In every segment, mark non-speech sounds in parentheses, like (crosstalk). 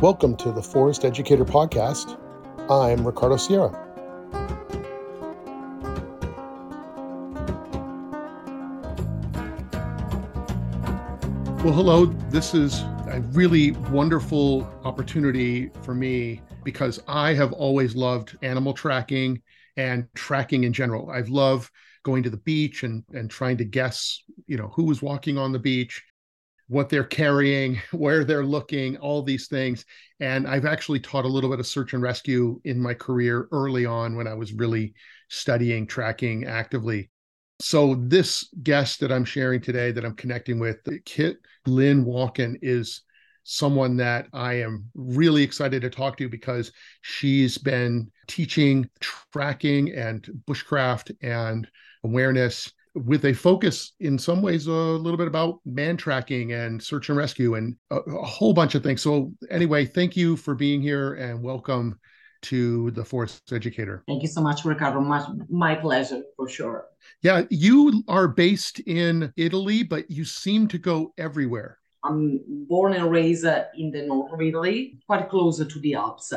Welcome to the Forest Educator Podcast. I'm Ricardo Sierra. Well, hello. This is a really wonderful opportunity for me because I have always loved animal tracking and tracking in general. I've loved going to the beach and and trying to guess, you know, who was walking on the beach, what they're carrying, (laughs) where they're looking, all these things. And I've actually taught a little bit of search and rescue in my career early on when I was really studying tracking actively. So this guest that I'm sharing today that I'm connecting with, uh, Kyt Lyn Walken is someone that I am really excited to talk to because she's been teaching tracking and bushcraft and awareness with a focus in some ways a little bit about man tracking and search and rescue and a, a whole bunch of things. So anyway, thank you for being here and welcome to the Forest Educator. Thank you so much, Ricardo. My, my pleasure for sure. Yeah, you are based in Italy, but you seem to go everywhere. I'm born and raised in the north of Italy, quite closer to the Alps.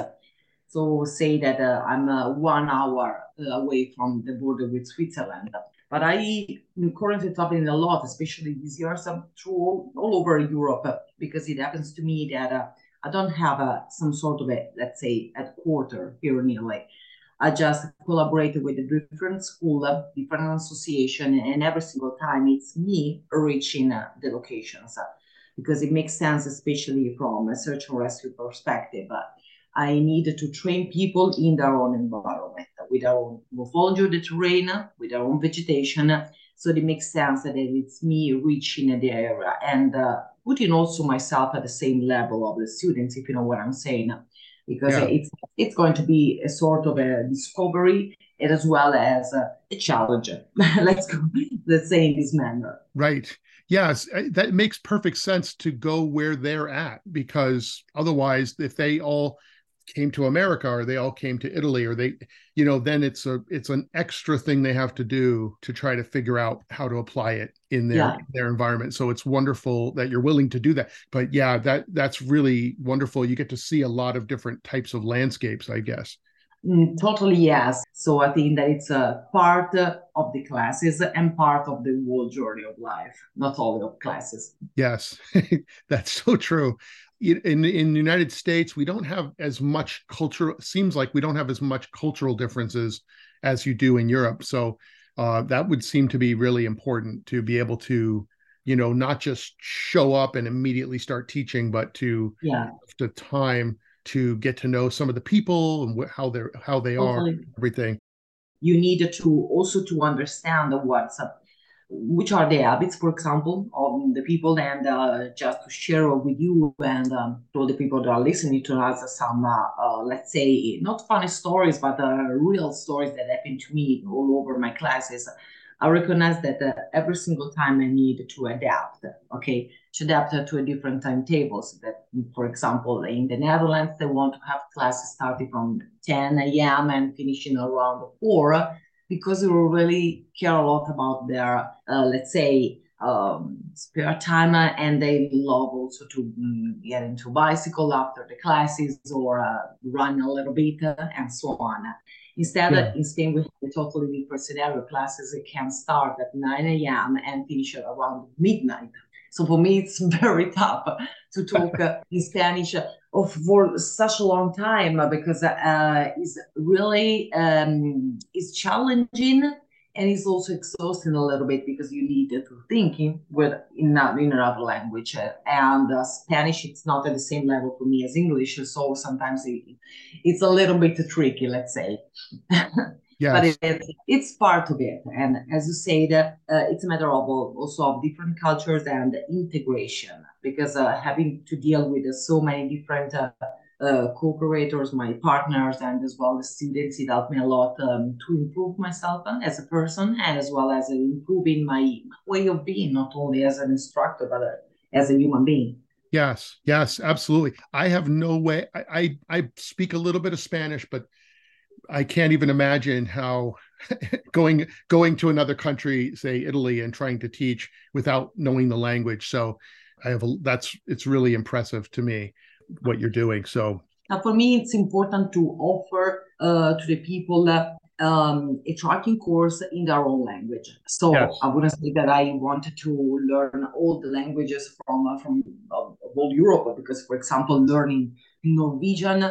So say that uh, I'm uh, one hour away from the border with Switzerland. But I am currently traveling a lot, especially these years, through all, all over Europe, because it happens to me that uh, I don't have a, some sort of a, let's say, headquarter here in Italy. I just collaborate with a different school, different association, and every single time it's me reaching uh, the locations uh, because it makes sense, especially from a search and rescue perspective. I need to train people in their own environment with our own morphology of the terrain, with our own vegetation. So it makes sense that it's me reaching the area and uh, putting also myself at the same level of the students, if you know what I'm saying, because yeah. it's it's going to be a sort of a discovery as well as a, a challenge. (laughs) let's go, let's say in this manner. Right. Yes, that makes perfect sense to go where they're at because otherwise, if they all came to America or they all came to Italy or they you know then it's a it's an extra thing they have to do to try to figure out how to apply it in their yeah. their environment so it's wonderful that you're willing to do that but yeah that that's really wonderful you get to see a lot of different types of landscapes I guess Mm, totally yes. So I think that it's a part of the classes and part of the whole journey of life, not only of classes. Yes, (laughs) that's so true in in the United States, we don't have as much culture. Seems like we don't have as much cultural differences as you do in Europe. So uh, that would seem to be really important to be able to, you know, not just show up and immediately start teaching, but to yeah the time to get to know some of the people and wh- how they're how they totally. are, everything. You need to also to understand what's up which are the habits, for example, of the people, and uh, just to share with you and um, to the people that are listening to us some, uh, uh, let's say, not funny stories, but uh, real stories that happen to me all over my classes. I recognize that uh, every single time I need to adapt, okay, to adapt to a different timetables. That, for example, in the Netherlands, they want to have classes starting from 10 a.m. and finishing around 4 because they really care a lot about their, uh, let's say, um, spare time, uh, and they love also to um, get into bicycle after the classes or uh, run a little bit uh, and so on. Instead, yeah. in Spain, we have a totally different scenario. Classes can start at 9 a.m. and finish around midnight. So for me, it's (laughs) very tough to talk uh, in Spanish for such a long time because uh, it's really um, it's challenging and it's also exhausting a little bit because you need to thinking with in, in another language. And uh, Spanish it's not at the same level for me as English so sometimes it, it's a little bit tricky let's say (laughs) yes. but it, it's part of it and as you said uh, it's a matter of also of different cultures and integration because uh, having to deal with uh, so many different uh, uh, co-operators, my partners, and as well as students, it helped me a lot um, to improve myself as a person, and as well as improving my way of being, not only as an instructor but uh, as a human being. Yes, yes, absolutely. I have no way. I, I, I speak a little bit of Spanish, but I can't even imagine how (laughs) going going to another country, say Italy, and trying to teach without knowing the language. So I have a, that's it's really impressive to me. what you're doing. So for me, it's important to offer uh, to the people uh, um, a tracking course in their own language. So yes. I wouldn't say that I wanted to learn all the languages from uh, from uh, whole Europe because, for example, learning Norwegian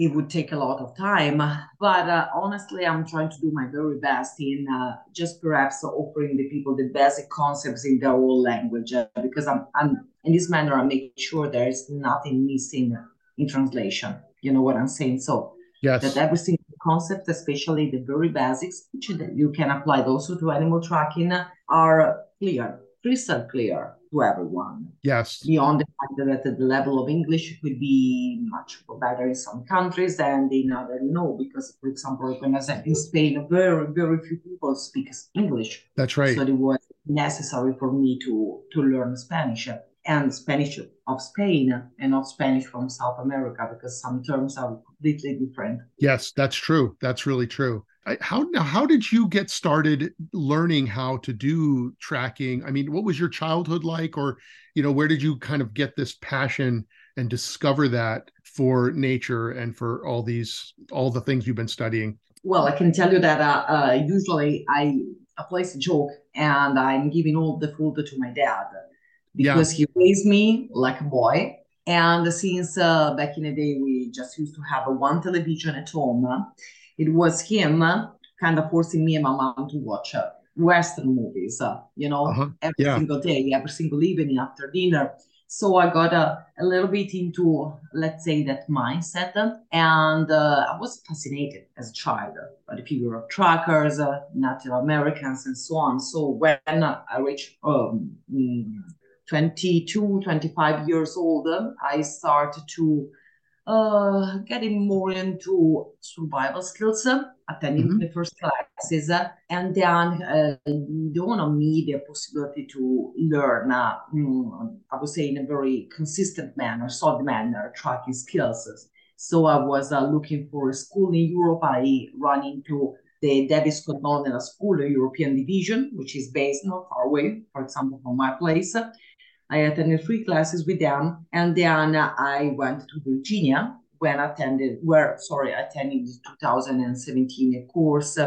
it would take a lot of time. But uh, honestly, I'm trying to do my very best in uh, just perhaps offering the people the basic concepts in their own language uh, because I'm, I'm in this manner I'm making sure there is nothing missing in translation. You know what I'm saying? So yes. that every single concept, especially the very basics, which you can apply also to animal tracking, are clear, crystal clear to everyone. Yes. Beyond the fact that the level of English could be much better in some countries and in others no, because for example, when I said in Spain, very very few people speak English. That's right. So it was necessary for me to to learn Spanish and Spanish of Spain and not Spanish from South America because some terms are completely different. Yes, that's true. That's really true. How now? How did you get started learning how to do tracking? I mean, what was your childhood like, or you know, where did you kind of get this passion and discover that for nature and for all these all the things you've been studying? Well, I can tell you that uh, uh, usually I, I place a joke and I'm giving all the food to my dad because yeah. he raised me like a boy. And since uh, back in the day, we just used to have a one television at home. It was him kind of forcing me and my mom to watch uh, Western movies, uh, you know, uh-huh. every yeah. single day, every single evening after dinner. So I got a, a little bit into, let's say, that mindset. And uh, I was fascinated as a child by the figure of trackers, uh, Native Americans, and so on. So when I reached um, 22, 25 years old, I started to uh, getting more into survival skills, attending mm-hmm. the first classes, and then uh, dawned on me the possibility to learn, uh, mm, I would say, in a very consistent manner, solid manner, tracking skills. So I was uh, looking for a school in Europe. I ran into the Davis Scott School, a European division, which is based not far away, for example, from my place. I attended three classes with them, and then I went to Virginia when attended, where sorry, attended the 2017 course,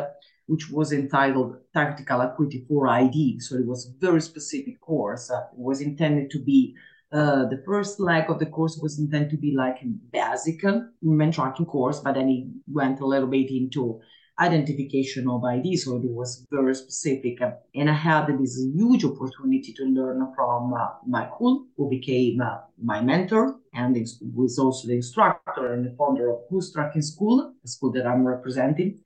which was entitled Tactical Acuity for ID. So it was a very specific course. It was intended to be uh, the first leg of the course was intended to be like a basic human tracking course, but then it went a little bit into identification of ID. So it was very specific. And I had this huge opportunity to learn from uh, Michael, who became uh, my mentor and was also the instructor and the founder of Who's Tracking School, the school that I'm representing,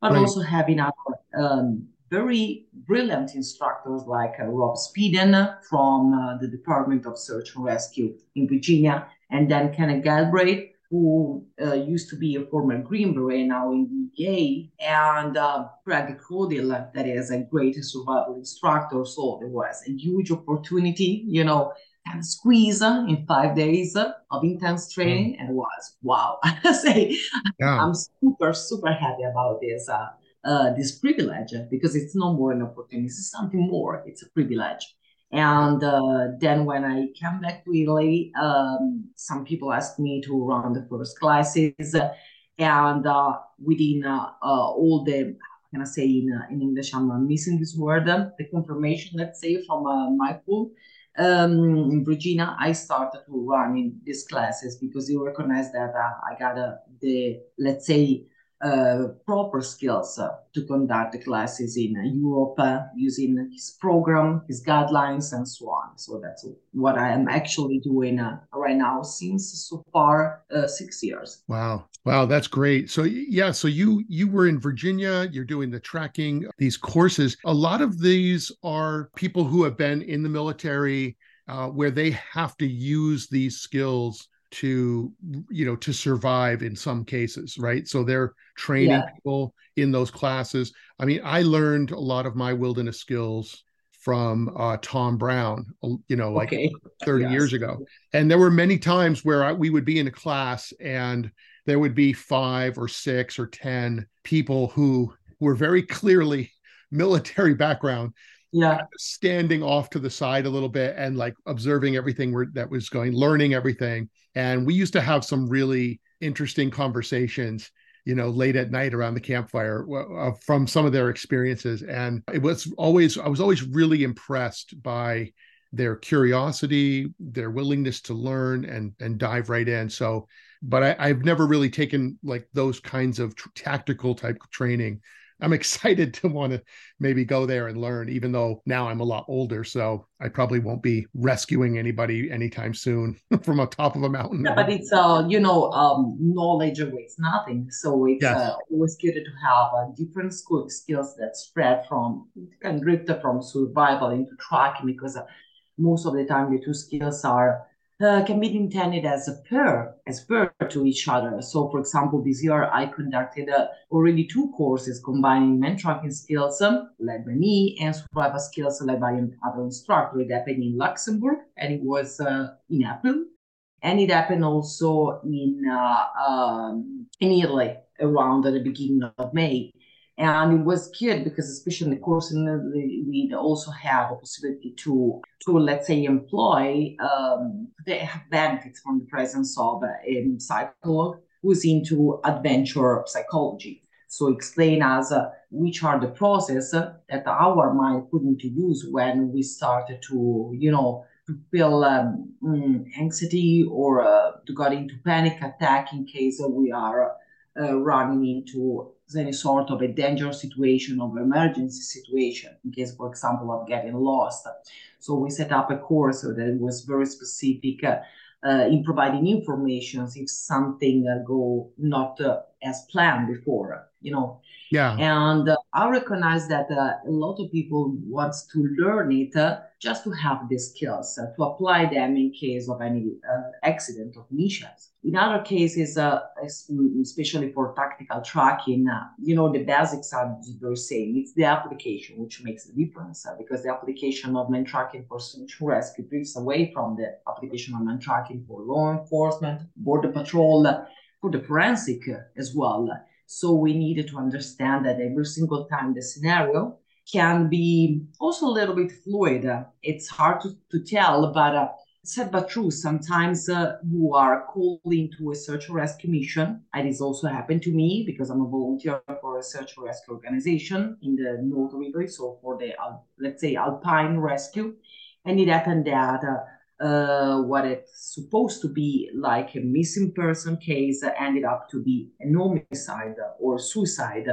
but right. also having other um, very brilliant instructors like uh, Rob Speiden from uh, the Department of Search and Rescue in Virginia, and then Kenneth Galbraith who uh, used to be a former Green Beret, now in the EPA, and uh, Craig Caudill, that is a great survival instructor. So there was a huge opportunity, you know, and squeeze in five days of intense training, mm. and it was wow. (laughs) I say, yeah. I'm super, super happy about this. Uh, uh, this privilege because it's no more an opportunity, it's something more. It's a privilege. And uh, then when I came back to Italy, um, some people asked me to run the first classes. And uh, within uh, uh all the, can I say in, uh, in English, I'm missing this word, the confirmation, let's say, from uh, Michael um, in Virginia, I started to run in these classes because you recognize that I got the, let's say, proper skills uh, to conduct the classes in uh, Europe uh, using his program, his guidelines, and so on. So that's what I am actually doing uh, right now since so far uh, six years. Wow, wow, that's great. So yeah, so you you were in Virginia. You're doing the tracking these courses. A lot of these are people who have been in the military. where they have to use these skills to you know to survive in some cases right so they're training yeah. people in those classes i mean i learned a lot of my wilderness skills from uh, tom brown you know like okay. 30 yes. years ago and there were many times where I, we would be in a class and there would be five or six or ten people who were very clearly (laughs) military background yeah. standing off to the side a little bit and like observing everything that was going learning everything. And we used to have some really interesting conversations you know late at night around the campfire uh, from some of their experiences. And it was always i was always really impressed by their curiosity their willingness to learn and and dive right in. So but I, have never really taken like those kinds of tr- tactical type training I'm (laughs) excited to want to maybe go there and learn, even though now I'm a lot older. So I probably won't be rescuing anybody anytime soon (laughs) from a top of a mountain. Yeah, but it's uh, you know, um, knowledge weighs nothing. So it's yes. uh, always good to have uh, different skills that spread from and drift from survival into tracking because uh, most of the time the two skills are uh, can be intended as a pair, as pair to each other. So, for example, this year I conducted uh, already two courses combining man tracking skills um, led by me and survival skills led by another instructor. It happened in Luxembourg and it was uh, in April. And it happened also in uh, um, in Italy around the beginning of May and it was good because especially in the course we also have a possibility to to let's say employ um, they have benefits from the presence of a psychologist who's into adventure psychology. So explain us uh, which are the process that our mind put into use when we started to you know to feel um, mm, anxiety or uh, to get into panic attack in case we are uh, running into any sort of a dangerous situation or emergency situation in case, for example, of getting lost. So we set up a course that was very specific uh, uh, in providing information if something uh, go not uh, as planned before, you know. Yeah. And uh, I recognize that uh, a lot of people wants to learn it just to have the skills to apply them in case of any accident or mishaps. In other cases, uh, especially for tactical tracking, uh, you know, the basics are the same. It's the application which makes the difference uh, because the application of man tracking for search and rescue drifts away from the application of man tracking for law enforcement, border patrol, for the forensic as well. So we needed to understand that every single time the scenario can be also a little bit fluid. It's hard to, to tell, but uh, Said but true, sometimes uh, you are called into a search and rescue mission. And it's also happened to me because I'm a volunteer for a search and rescue organization in the north Italy, so for the, uh, let's say, alpine rescue. And it happened that uh, uh, what it's supposed to be like a missing person case ended up to be an homicide or suicide.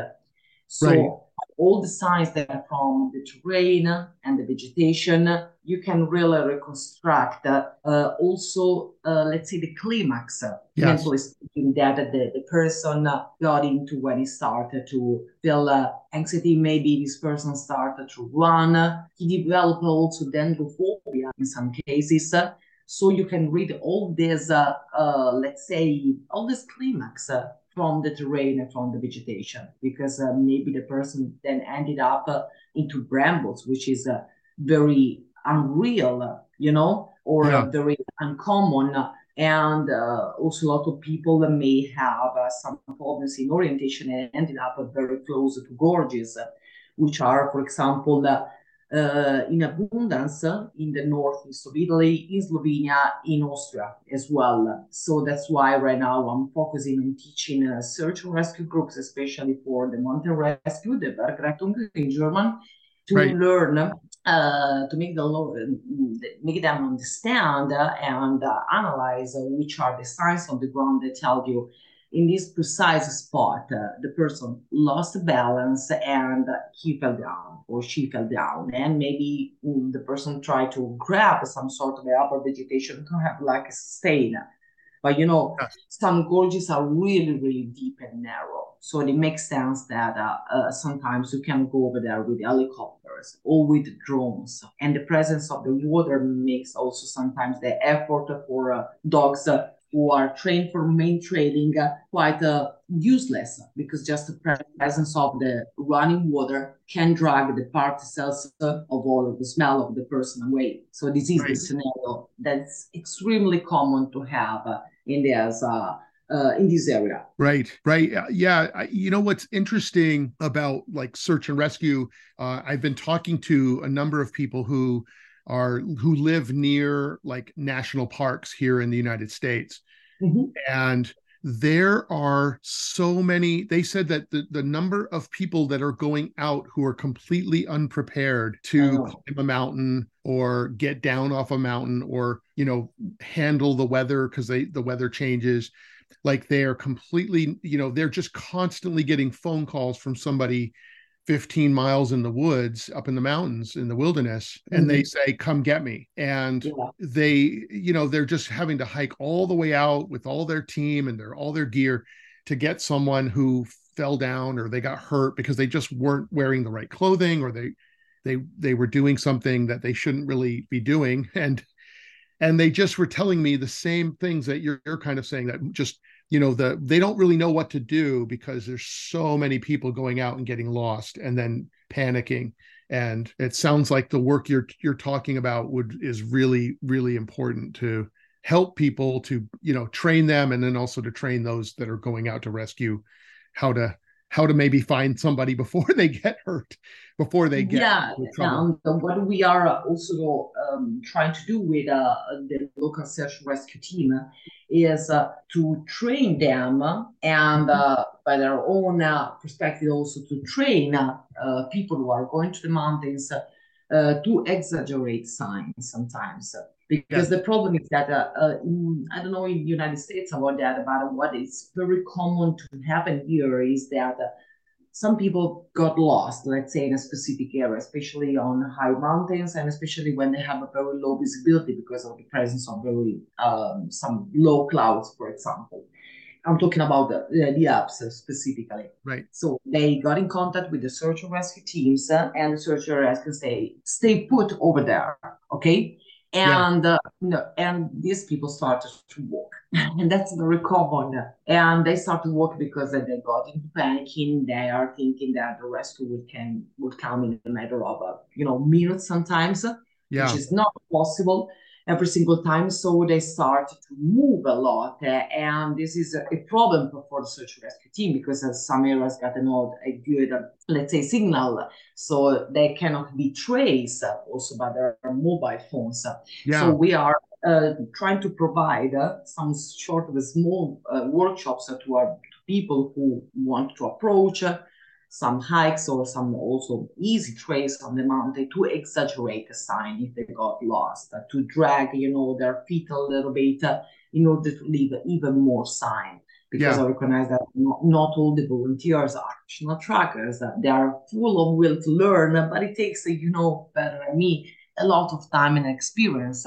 So right all the signs that are from the terrain and the vegetation, you can really reconstruct uh, also, uh, let's say, the climax, yes. mentally speaking, that the, the person got into when he started to feel uh, anxiety. Maybe this person started to run. He developed also dendrophobia in some cases. So you can read all this, uh, uh, let's say, all this climax from the terrain and from the vegetation because uh, maybe the person then ended up uh, into brambles which is uh, very unreal you know or yeah. very uncommon and uh, also a lot of people may have uh, some problems in orientation and ended up very close to gorges which are for example uh, in abundance in the northeast of Italy, in Slovenia, in Austria as well. So that's why right now I'm focusing on teaching uh, search and rescue groups, especially for the mountain rescue, the Bergrettung in German, to right. learn uh, to make the make them understand and uh, analyze which are the signs on the ground that tell you in this precise spot, uh, the person lost balance and he fell down or she fell down. And maybe mm, the person tried to grab some sort of upper vegetation to have like a sustain. But you know, yes. some gorges are really, really deep and narrow. So it makes sense that uh, uh, sometimes you can go over there with helicopters or with drones. And the presence of the water makes also sometimes the effort for uh, dogs uh, who are trained for mantrailing uh, quite uh, useless because just the presence of the running water can drag the particles of all of the smell of the person away. So this is right. the scenario that's extremely common to have uh, in these uh, uh, in this area. Right, right. Yeah. You know what's interesting about like search and rescue? Uh, I've been talking to a number of people who are who live near like national parks here in the United States. Mm-hmm. And there are so many they said that the, the number of people that are going out who are completely unprepared to oh. climb a mountain or get down off a mountain or you know handle the weather because they the weather changes like they are completely you know they're just constantly getting phone calls from somebody 15 miles in the woods up in the mountains in the wilderness mm-hmm. and they mm-hmm. say come get me and yeah. they you know they're just having to hike all the way out with all their team and their all their gear to get someone who fell down or they got hurt because they just weren't wearing the right clothing or they they they were doing something that they shouldn't really be doing and and they just were telling me the same things that you're, you're kind of saying that just you know the they don't really know what to do because there's so many people going out and getting lost and then panicking. And it sounds like the work you're you're talking about would is really really important to help people to you know train them and then also to train those that are going out to rescue how to how to maybe find somebody before (laughs) they get hurt before they get yeah um, what we are also um, trying to do with uh, the local search rescue team is uh, to train them and uh, by their own uh, perspective also to train uh, people who are going to the mountains uh, to exaggerate signs sometimes because the problem is that uh, uh, in, I don't know in the United States about that, but what is very common to happen here is that uh, some people got lost, let's say in a specific area, especially on high mountains, and especially when they have a very low visibility because of the presence of very um, some low clouds, for example. I'm talking about the, the, the Alps specifically. Right. So they got in contact with the search and rescue teams, uh, and the search and rescue say, stay put over there, okay? And yeah. uh, you know, and these people started to walk (laughs) and that's very common and they start to walk because they got into panicking they are thinking that the rescue would can would come in a matter of uh, you know minutes sometimes yeah. which is not possible every single time. So they start to move a lot. Uh, and this is a, a, problem for the search and rescue team because uh, some areas got not a good, uh, let's say, signal. So they cannot be traced also by their mobile phones. Yeah. So we are uh, trying to provide uh, some sort of small uh, workshops to our people who want to approach some hikes or some also easy trails on the mountain to exaggerate the sign if they got lost, to drag, you know, their feet a little bit uh, in order to leave even more sign. Because yeah. I recognize that not, not, all the volunteers are not trackers. Uh, they are full of will to learn, but it takes, uh, you know, better than me, a lot of time and experience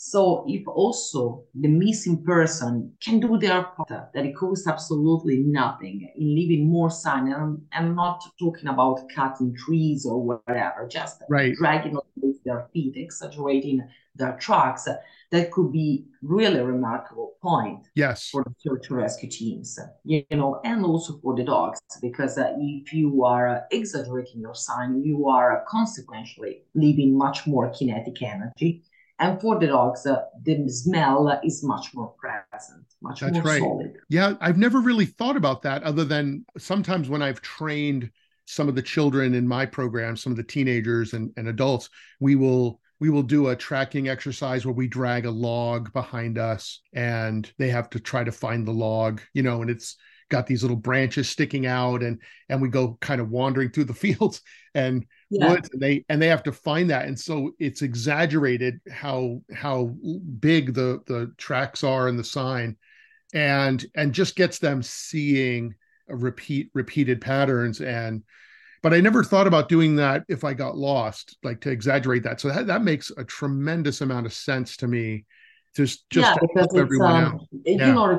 so if also the missing person can do their part, that it costs absolutely nothing in leaving more sign, and I'm, not talking about cutting trees or whatever, just right. dragging with their feet, exaggerating their tracks, that could be really a remarkable point yes for the search and rescue teams you know and also for the dogs because uh, if you are exaggerating your sign you are consequently leaving much more kinetic energy and for the dogs, uh, the smell is much more present, much That's more right. solid. Yeah, I've never really thought about that other than sometimes when I've trained some of the children in my program, some of the teenagers and, and adults, we will we will do a tracking exercise where we drag a log behind us and they have to try to find the log, you know, and it's got these little branches sticking out and and we go kind of wandering through the (laughs) fields and yeah. woods and they and they have to find that and so it's exaggerated how how big the the tracks are in the sign and and just gets them seeing repeat repeated patterns and but I never thought about doing that if I got lost, like to exaggerate that. So that, that makes a tremendous amount of sense to me just just yeah, because it's, um, yeah. you know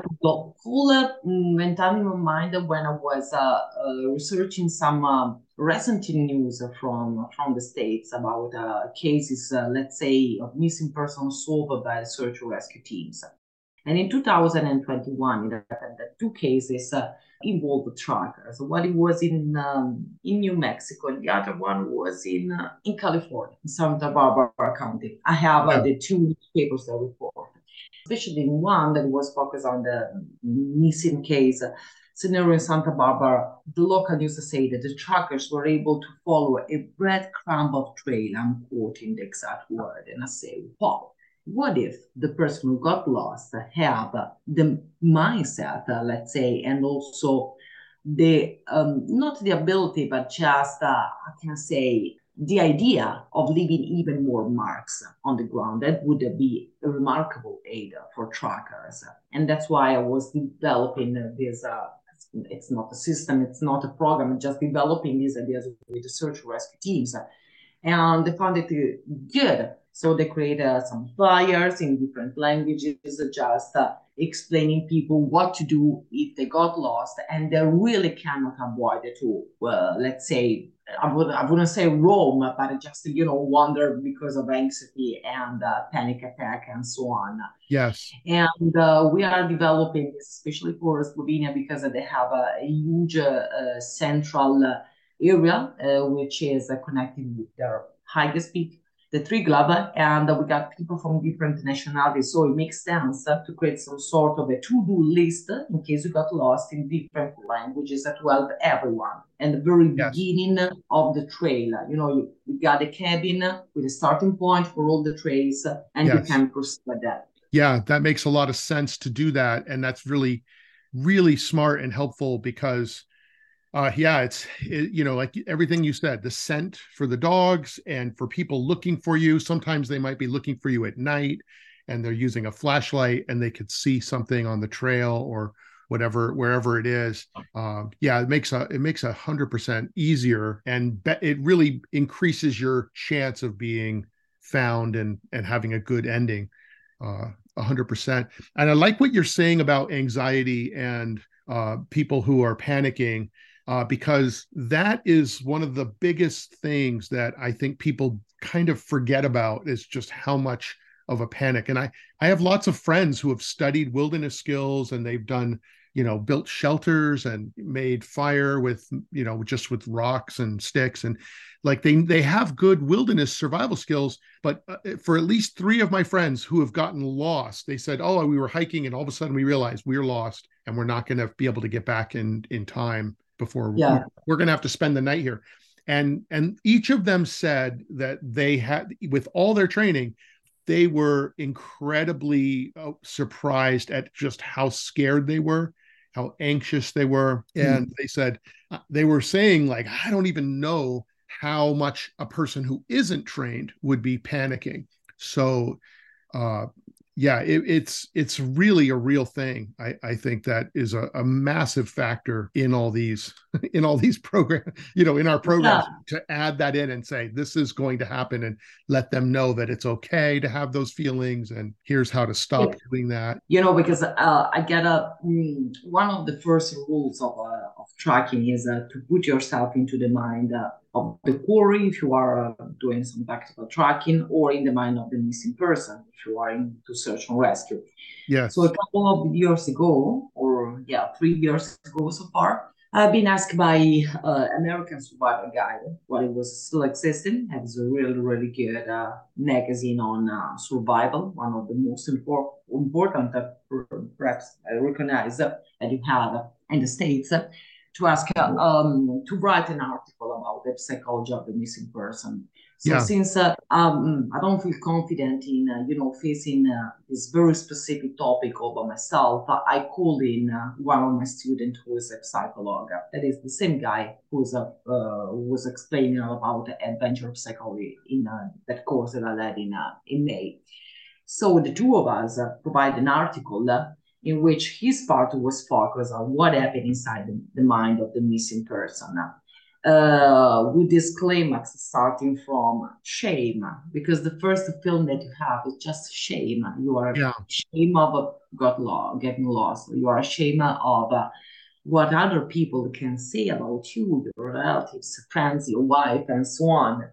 cool vent'anni in my mind when I was uh, uh, researching some uh, recent news from from the states about uh, cases, uh, let's say, of missing persons solved by search and rescue teams. And in 2021, the, the two cases uh, involved the trackers. One was in um, in New Mexico, and the other one was in in California, in Santa Barbara County. I have the two newspapers that report. Especially in one that was focused on the missing case scenario in Santa Barbara, the local news say that the truckers were able to follow a breadcrumb of trail. I'm quoting the exact word, and I say, wow. What if the person who got lost have the mindset, let's say, and also the um, not the ability, but just uh, I can say the idea of leaving even more marks on the ground. That would be a remarkable aid for trackers, and that's why I was developing this uh, it's not a system, it's not a program, just developing these ideas with the search rescue teams. And they found it good. So they created uh, some flyers in different languages, just uh, explaining people what to do if they got lost and they really cannot avoid it to, uh, let's say, I, would, I wouldn't say roam, but just, you know, wander because of anxiety and uh, panic attack and so on. Yes. And uh, we are developing this, especially for Slovenia, because they have a, huge uh, central area, which is connected with their highest peak the three Triglav, and we got people from different nationalities. So it makes sense to create some sort of a to-do list in case you got lost in different languages to help everyone. And the very yes. beginning of the trail, you know, you, you, got a cabin with a starting point for all the trails, and yes. you can proceed with that. Yeah, that makes a lot of sense to do that, and that's really, really smart and helpful because uh, yeah, it's it, you know like everything you said, the scent for the dogs and for people looking for you. Sometimes they might be looking for you at night, and they're using a flashlight and they could see something on the trail or whatever wherever it is. Um, yeah, it makes a it makes a hundred percent easier, and be, it really increases your chance of being found and and having a good ending. Uh, a hundred percent. And I like what you're saying about anxiety and uh, people who are panicking uh, because that is one of the biggest things that I think people kind of forget about is just how much of a panic. And I I have lots of friends who have studied wilderness skills and they've done you know built shelters and made fire with you know just with rocks and sticks and like they they have good wilderness survival skills but uh, for at least 3 of my friends who have gotten lost they said oh we were hiking and all of a sudden we realized we're lost and we're not going to be able to get back in in time before yeah. we're, we're going to have to spend the night here and and each of them said that they had with all their training they were incredibly uh, surprised at just how scared they were how anxious they were hmm. and mm. they said uh, they were saying like i don't even know how much a person who isn't trained would be panicking so uh, yeah, it, it's it's really a real thing. I, I think that is a, a massive factor in all these (laughs) in all these programs, you know, in our programs yeah. to add that in and say this is going to happen and let them know that it's okay to have those feelings and here's how to stop doing that. You know, because uh, I get a mm, one of the first rules of uh, of tracking is uh, to put yourself into the mind uh, of the quarry if you are uh, doing some tactical tracking, or in the mind of the missing person if you are into search and rescue. Yes. So a couple of years ago, or yeah, three years ago so far, I've been asked by uh, American Survival Guide while it was still existing. It was a really, really good uh, magazine on uh, survival, one of the most impor- important, perhaps I recognize, that you have in the States to ask um, to write an article about the psychology of the missing person. So yeah. since uh, um, I don't feel confident in uh, you know facing uh, this very specific topic over myself, I called in uh, one of my students who is a psychologist. That is the same guy who's uh, who was explaining about the adventure of psychology in uh, that course that I led in in May. So the two of us provide an article in which his part was focused on what happened inside the, the mind of the missing person. Uh, with this climax starting from shame, because the first film that you have is just shame. You are yeah. shame of got lost, getting lost. You are ashamed of uh, what other people can say about you, your relatives, friends, your wife, and so on.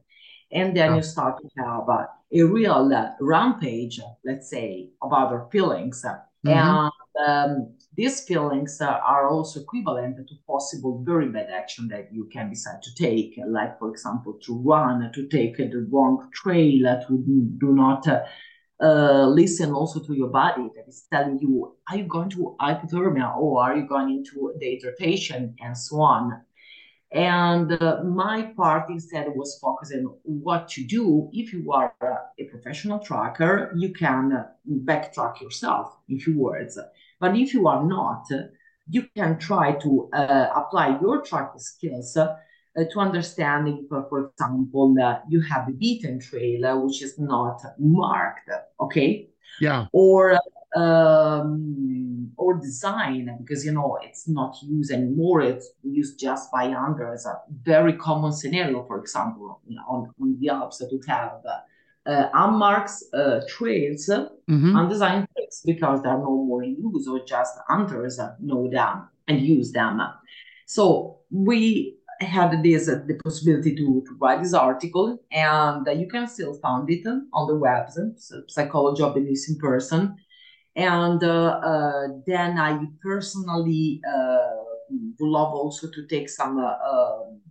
And then yeah. you start to have uh, a real uh, rampage, let's say, of other feelings Mm-hmm. And um, these feelings are also equivalent to possible very bad action that you can decide to take, like, for example, to run, to take the wrong trail, to do not uh, uh, listen also to your body that is telling you, are you going to hypothermia or are you going into dehydration and so on. And uh, my part instead was focusing on what to do if you are a professional tracker, you can backtrack yourself, in few words. But if you are not, you can try to uh, apply your tracking skills uh, to understand if, uh, for example, you have a beaten trail uh, which is not marked, okay? Yeah. Or um, or design because you know it's not used anymore. It's used just by hunters. A very common scenario, for example, you know, on, on the Alps to have uh, unmarked uh, trails, mm-hmm. undesigned because they're no more use or just hunters know them and use them. So we had this uh, the possibility to, to write this article, and uh, you can still find it on the web, so Psychology of the Missing Person. And uh, uh, then I personally would love also to take some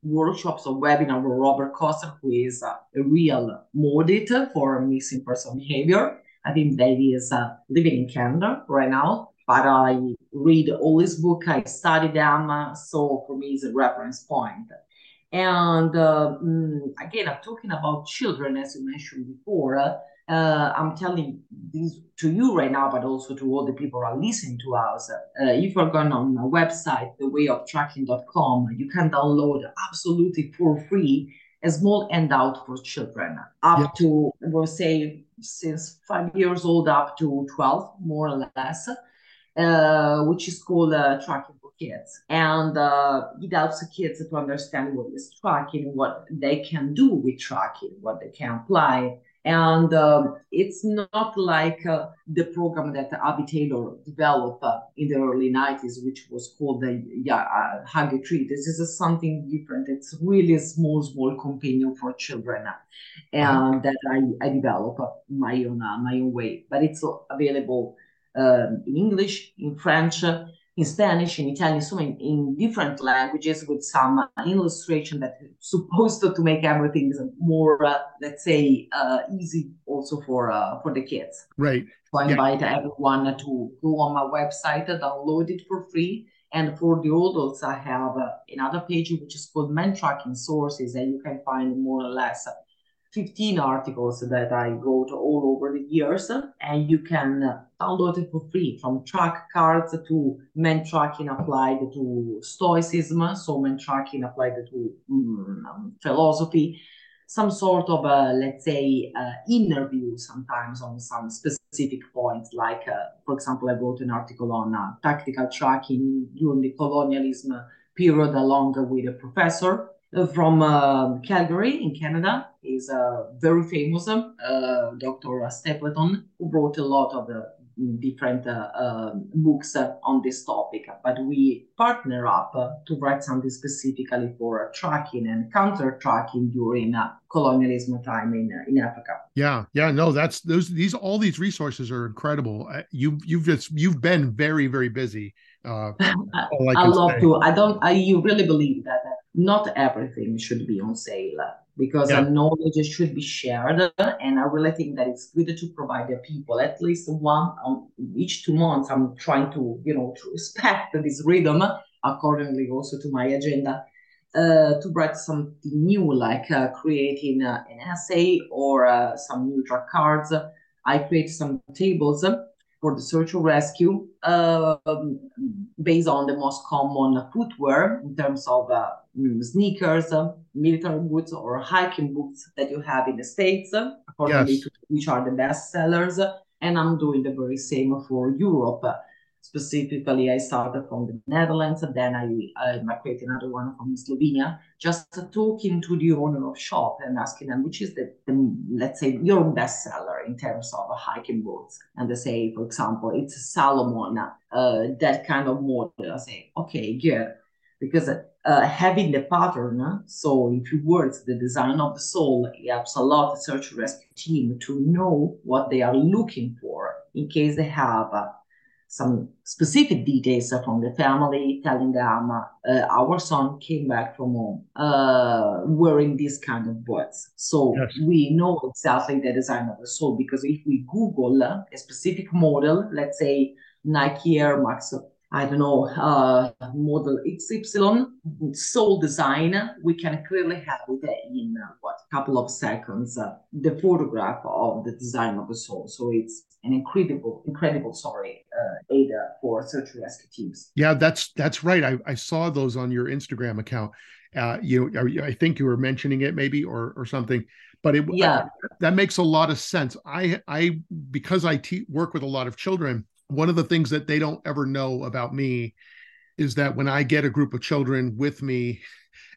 workshops or webinar with Robert Koester, who is a real MODIT for missing person behavior. I think that he is living in Canada right now but I read all his book, I study them, uh, so for me it's a reference point. And uh, mm, again, I'm talking about children, as you mentioned before. Uh, I'm telling this to you right now, but also to all the people who are listening to us. Uh, if you're going on a website, thewayoftracking.com, you can download absolutely for free a small handout for children up yep. to, we'll say, since five years old up to 12, more or less. Uh, which is called uh, Tracking for Kids. And uh, it helps the kids to understand what is tracking, what they can do with tracking, what they can apply. And um, it's not like uh, the program that Abby Taylor developed uh, in the early 90s, which was called the yeah, uh, Hug-a-Tree. This is something different. It's really a small, small companion for children and uh-huh. that I, I develop my own, my own way. But it's available um, in English, in French, in Spanish, in Italian, so in, in different languages with some illustration that is supposed to, to make everything more, uh, let's say, uh, easy also for uh, for the kids. Right. So I invite everyone to go on my website, download it for free. And for the adults, I have uh, another page which is called Men Tracking Sources, and you can find more or less 15 articles that I wrote all over the years, and you can download it for free from track cards to men tracking applied to stoicism, so men tracking applied to um, philosophy, some sort of, uh, let's say, uh, interview sometimes on some specific points. Like, uh, for example, I wrote an article on uh, tactical tracking during the colonialism period along with a professor from uh, Calgary in Canada. He's a very famous uh, Dr. Stapleton, who wrote a lot of different uh, um, books uh, on this topic. But we partner up uh, to write something specifically for tracking and counter tracking during colonialism time in in Africa. Yeah, yeah, no, that's those these all these resources are incredible. You you've just you've been very very busy. Uh, (laughs) I, I love say. to. I don't. I you really believe that not everything should be on sale because yeah. knowledge should be shared and i really think that it's good to provide the people at least one on each two months i'm trying to you know to respect this rhythm accordingly also to my agenda uh, to write something new like uh, creating uh, an essay or uh, some new track cards i create some tables for the search or rescue um, based on the most common footwear in terms of uh, sneakers, uh, military boots, or hiking boots that you have in the States, according yes. to which are the best sellers. And I'm doing the very same for Europe specifically i started from the netherlands and then i i created another one from slovenia just talking to the owner of shop and asking them which is the, the let's say your best seller in terms of hiking boots and they say for example it's salomon uh, that kind of model. I say okay good. Because uh, having the pattern, so in few words, the design of the sole helps a lot the search rescue team to know what they are looking for in case they have some specific details from the family, telling them uh, our son came back from home uh, wearing this kind of boots. So yes. we know exactly the design of the sole because if we Google a specific model, let's say Nike Air Max I don't know, uh, model XY sole design, we can clearly have it in uh, what a couple of seconds, uh, the photograph of the design of the sole. So it's an incredible, incredible, sorry, uh, aid for search and rescue teams. Yeah, that's that's right. I, I saw those on your Instagram account. Uh, you, I think you were mentioning it maybe or or something but it yeah that makes a lot of sense i i because i te- work with a lot of children one of the things that they don't ever know about me is that when I get a group of children with me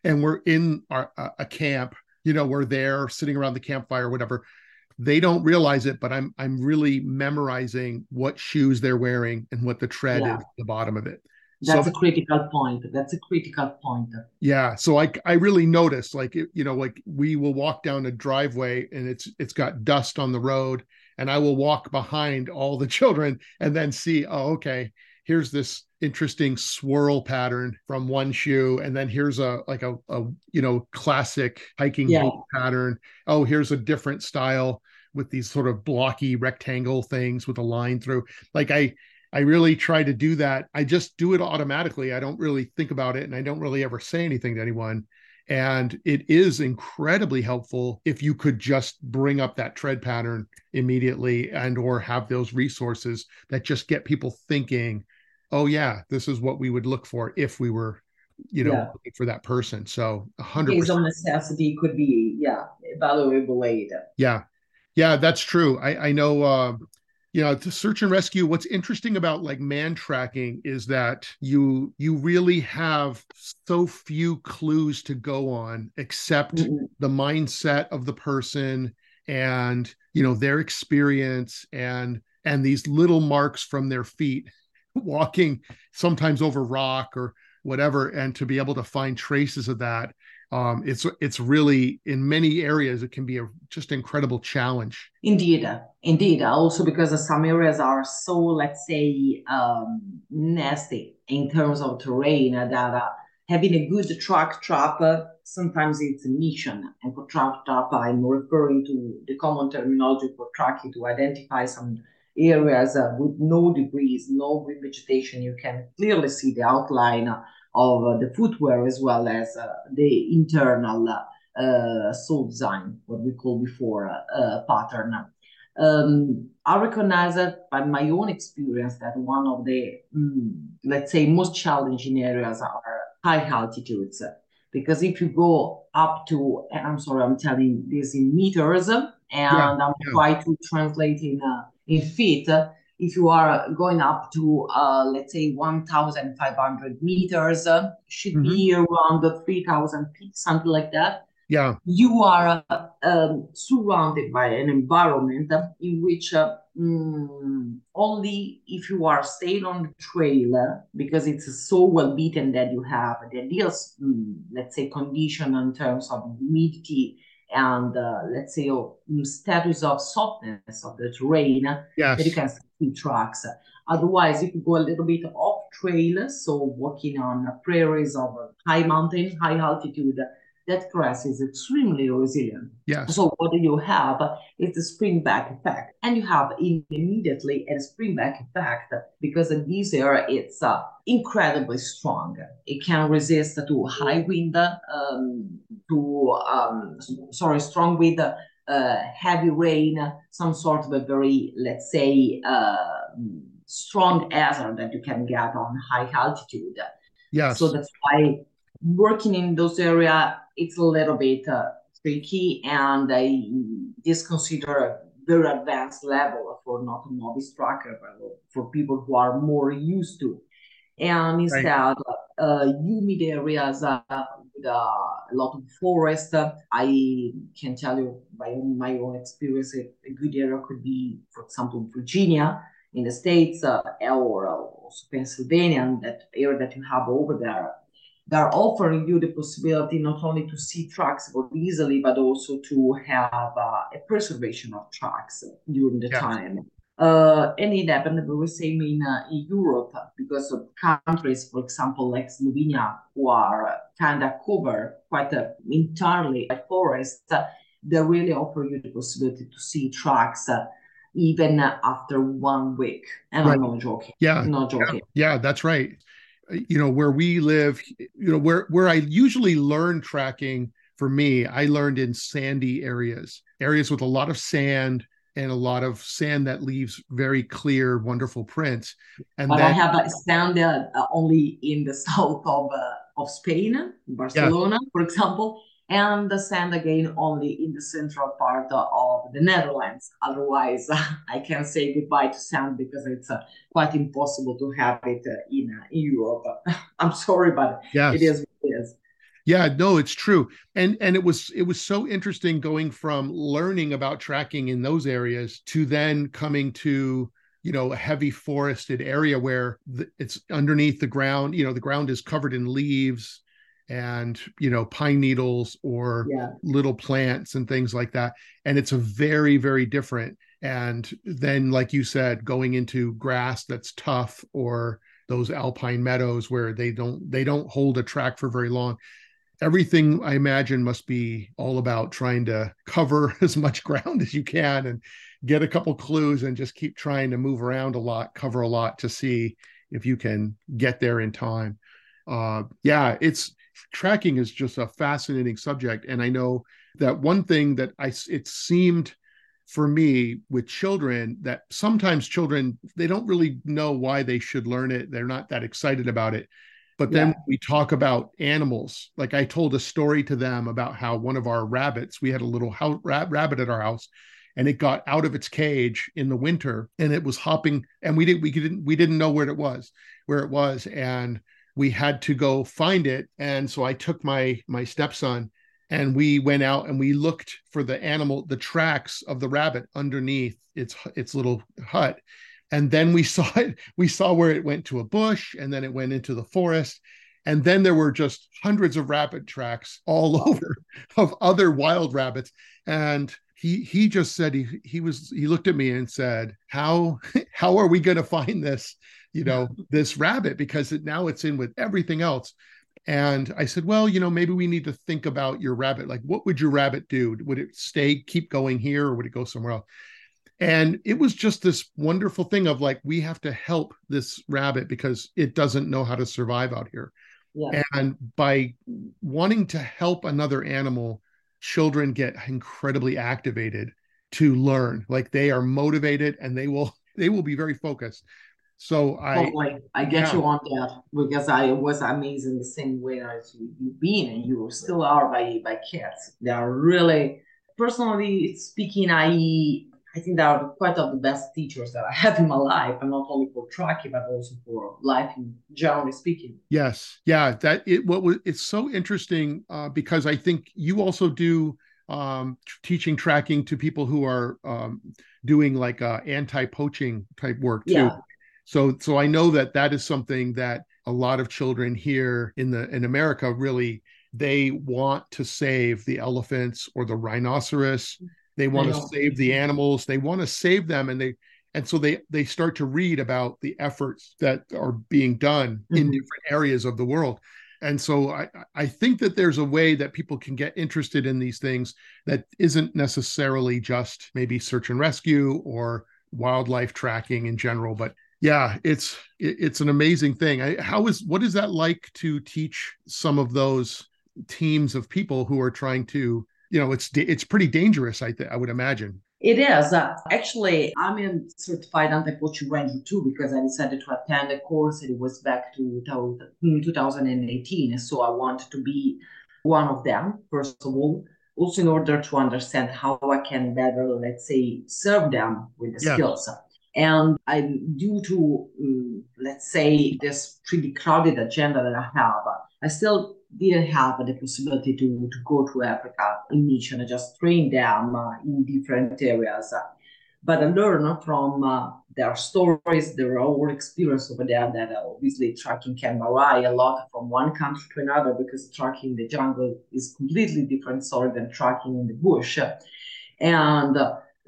and we're in our, a camp, you know, we're there sitting around the campfire, or whatever, they don't realize it, but I'm I'm really memorizing what shoes they're wearing and what the tread yeah. is the bottom of it. That's so, a critical point. That's a critical point. Yeah. So I I really notice like you know like we will walk down a driveway and it's it's got dust on the road and I will walk behind all the (laughs) children and then see, oh, okay, here's this interesting swirl pattern from one shoe and then here's a like a, a you know classic hiking yeah. pattern. Oh here's a different style with these sort of blocky rectangle things with a line through. Like i i really try to do that. I just do it automatically. I don't really think about it and i don't really ever say anything to anyone and it is incredibly helpful if you could just bring up that tread pattern immediately and or have those resources that just get people thinking oh yeah this is what we would look for if we were you know yeah. looking for that person. So 100 case of necessity could be yeah valuable aid. Yeah. Yeah that's true. I i know uh you know to search and rescue what's interesting about like man tracking is that you you really have so few clues to go on except mm-hmm. the mindset of the person and you know their experience and and these little marks from their feet (laughs) walking sometimes over rock or whatever and to be able to find traces of that um, it's it's really in many areas it can be a just incredible challenge. Indeed, indeed. Also because some areas are so let's say um, nasty in terms of terrain that uh, having a good track trap uh, sometimes it's a mission. And for track trap, I'm referring to the common terminology for tracking to identify some areas uh, with no debris, no vegetation. You can clearly see the outline of uh, the footwear as well as uh, the internal uh, sole design, what we call before pattern. Um, I recognize that by my own experience that one of the, mm, let's say, most challenging areas are high altitudes. Because if you go up to, and I'm sorry, I'm telling this in meters, and yeah, I'm yeah. trying to translate in uh, in feet if you are going up to uh, let's say 1500 meters uh, should mm-hmm. be around 3000 feet something like that yeah you are uh, um, surrounded by an environment in which uh, mm, only if you are staying on the trail uh, because it's so well beaten that you have the ideal mm, let's say condition in terms of humidity and uh, let's say oh, status of softness of the terrain yes. that you can see tracks. Otherwise, if you go a little bit off trail, so walking on prairies of high mountain, high altitude, that grass is extremely resilient. Yes. So what you have is the spring back effect, and you have immediately a spring back effect because in this area it's uh, incredibly strong. It can resist to high wind, um, to um, sorry, strong wind, heavy rain, some sort of a very let's say uh, strong hazard that you can get on high altitude. Yes. So that's why working in those area it's a little bit uh, tricky and I just consider a very advanced level for not a novice tracker, but for people who are more used to. And instead, right. uh, humid areas uh, with uh, a lot of forest, I can tell you by my own experience, a good area could be, for example, Virginia in the States, uh, or also Pennsylvania, and that area that you have over there they're offering you the possibility not only to see tracks more easily, but also to have uh, a preservation of tracks during the yeah. time. Uh, and it happened the same in, uh, in Europe because of countries, for example, like Slovenia, who are kind of covered quite uh, entirely by forests, they really offer you the possibility to see tracks uh, even after one week. And right. I'm not joking. Yeah. Not joking. Yeah, yeah, that's right. You know, where we live, you know, where where I usually learn tracking for me, I learned in sandy areas, areas with a lot of sand and a lot of sand that leaves very clear, wonderful prints. And but I have a sand uh, only in the (laughs) south of uh, of Spain, Barcelona, yeah. for example, and the sand again only in the central part of the Netherlands. Otherwise, (laughs) I can say goodbye to sand because it's uh, quite impossible to have it uh, in uh, in Europe. (laughs) I'm sorry, but yes. it is what it is. Yeah, no, it's true. And and it was it was so interesting going from learning about tracking in those areas to then coming to you know a heavy forested area where the, it's underneath the ground you know the ground is covered in leaves and you know pine needles or yeah. little plants and things like that and it's a very very different and then like you said going into grass that's tough or those alpine meadows where they don't they don't hold a track for very long everything I imagine must be all about trying to cover (laughs) as much ground as you can and get a couple clues and just keep trying to move around a lot, cover a lot to see if you can get there in time. Uh, yeah, it's tracking is just a fascinating subject, and I know that one thing that I it seemed for me with children that sometimes children they don't really know why they should learn it. They're not that excited about it but then yeah. we talk about animals. Like I told a story to them about how one of our rabbits, we had a little house, rabbit at our house, and it got out of its cage in the winter, and it was hopping, and we didn't we didn't we didn't know where it was, where it was, and we had to go find it. And so I took my my stepson, and we went out and we looked for the animal, the tracks of the rabbit underneath its its little hut and then we (laughs) saw it we saw where it went to a bush and then it went into the forest. And then there were just hundreds of rabbit tracks all (laughs) over of other wild rabbits. And he he just said he he was he looked at me and said how (laughs) how are we going to find this you know this rabbit? Because it, now it's in with everything else. And i said well you know maybe we need to think about your rabbit. Like what would your rabbit do? Would it stay keep going here or would it go somewhere else and it was just this wonderful thing of like we have to help this rabbit because it doesn't know how to survive out here yeah. and by wanting to help another animal children get incredibly activated to learn like they are motivated and they will (laughs) they will be very focused so I oh, totally. I get yeah. you on that because I was amazed in the same way as you've been and you still are by by kids. They are really personally speaking, I I think they are quite of the best teachers that I have in my life, and not only for tracking but also for life, in generally speaking. Yes, yeah, that it what was it's so interesting uh, because I think you also do um, teaching tracking to people who are um, doing like uh, anti-poaching type work too. Yeah. So, so I know that that is something that a lot of children here in the in America really they want to save the elephants or the rhinoceros they want to save the animals. They want to save them and they and so they they start to read about the efforts that are being done mm-hmm. in different areas of the world. And so I, I think that there's a way that people can get interested in these things that isn't necessarily just maybe search and rescue or wildlife tracking in general but yeah it's it's an amazing thing. I, how is what is that like to teach some of those teams of people who are trying to you know it's it's pretty dangerous i think i would imagine it is uh, actually i'm a certified anti-poaching ranger too because i decided to attend a course and it was back to 2018 so i wanted to be one of them first of all also in order to understand how i can better let's say serve them with the yeah. skills and I, due to, um, let's say, this pretty crowded agenda that I have, I still didn't have the possibility to, to go to Africa in mission, just train them uh, in different areas. But I learned from uh, their stories, their own experience over there that uh, obviously tracking can vary a lot from one country to another because tracking in the jungle is completely different story than tracking in the bush. And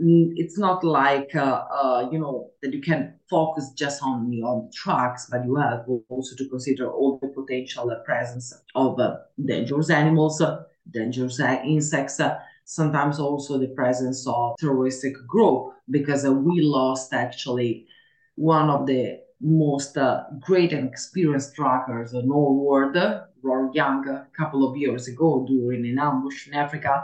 it's not like uh, uh, you know that you can focus just only on the tracks, but you have also to consider all the potential presence of uh, dangerous animals, dangerous insects, sometimes also the presence of terroristic group, because we lost actually one of the most uh, great and experienced trackers in all world, Rory Young, a couple of years ago during an ambush in Africa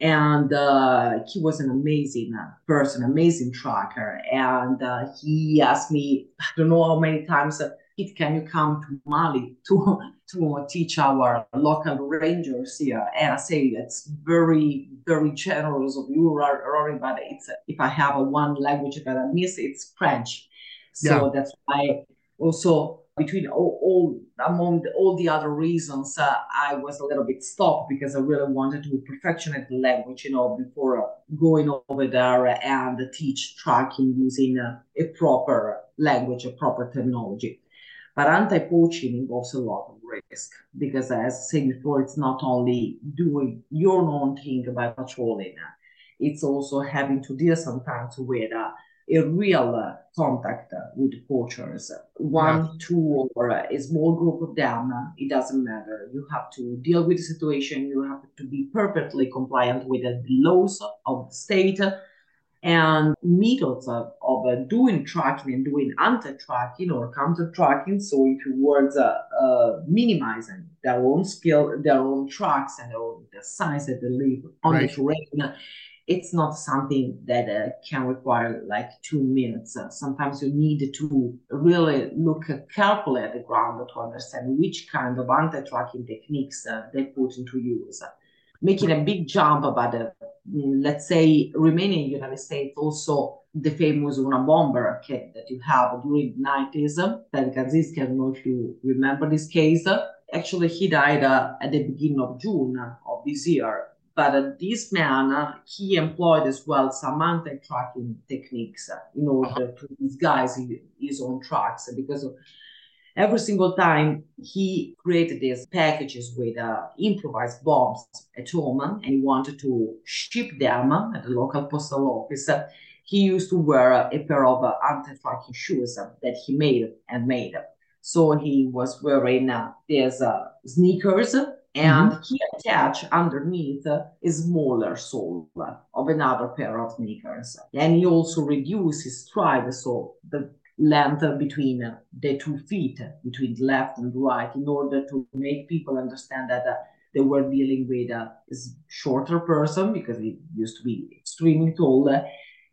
and uh, he was an amazing uh, person, amazing tracker. And uh, he asked me, I don't know how many times, uh, can you come to Mali to to teach our local rangers here? And I say it's very very generous of you, Rory, but it's if I have a one language that I miss, it's French. So yeah. that's why also between all, all among the, all the other reasons, uh, I was a little bit stopped because I really wanted to perfectionate the language, you know, before uh, going over there and teach tracking using uh, a proper language, a proper terminology. But anti-poaching involves a lot of risk because, as I said before, it's not only doing your own thing by patrolling, it's also having to deal sometimes with uh, a real uh, contact uh, with poachers. One, yeah. two, or a small group of them, it doesn't matter. You have to deal with the situation. You have to be perfectly compliant with the laws of the state and methods of, of uh, doing tracking and doing anti-tracking or counter-tracking. So, in few words, uh, uh, minimizing their own skill, their own tracks, and their own, the size that they live on right. the terrain it's not something that uh, can require like two minutes. Uh, sometimes you need to really look carefully at the ground to understand which kind of anti-tracking techniques uh, they put into use. Making a big jump about, let's say, remaining United States, also the famous Una bomber Unabomber that you have during the 90s, Ted Kaczynski, I don't know if you remember this case. Actually, he died uh, at the beginning of June of this year but uh, this man, uh, he employed as well some anti-tracking techniques uh, in order to disguise his own tracks because every single time he created these packages with uh, improvised bombs at home and he wanted to ship them at the local postal office, he used to wear a pair of uh, anti-tracking shoes that he made and made. So he was wearing uh, these sneakers and mm-hmm. he attached underneath a smaller sole of another pair of sneakers. And he also reduced his stride, so the length between the two feet, between the left and right, in order to make people understand that uh, they were dealing with a shorter person because he used to be extremely tall.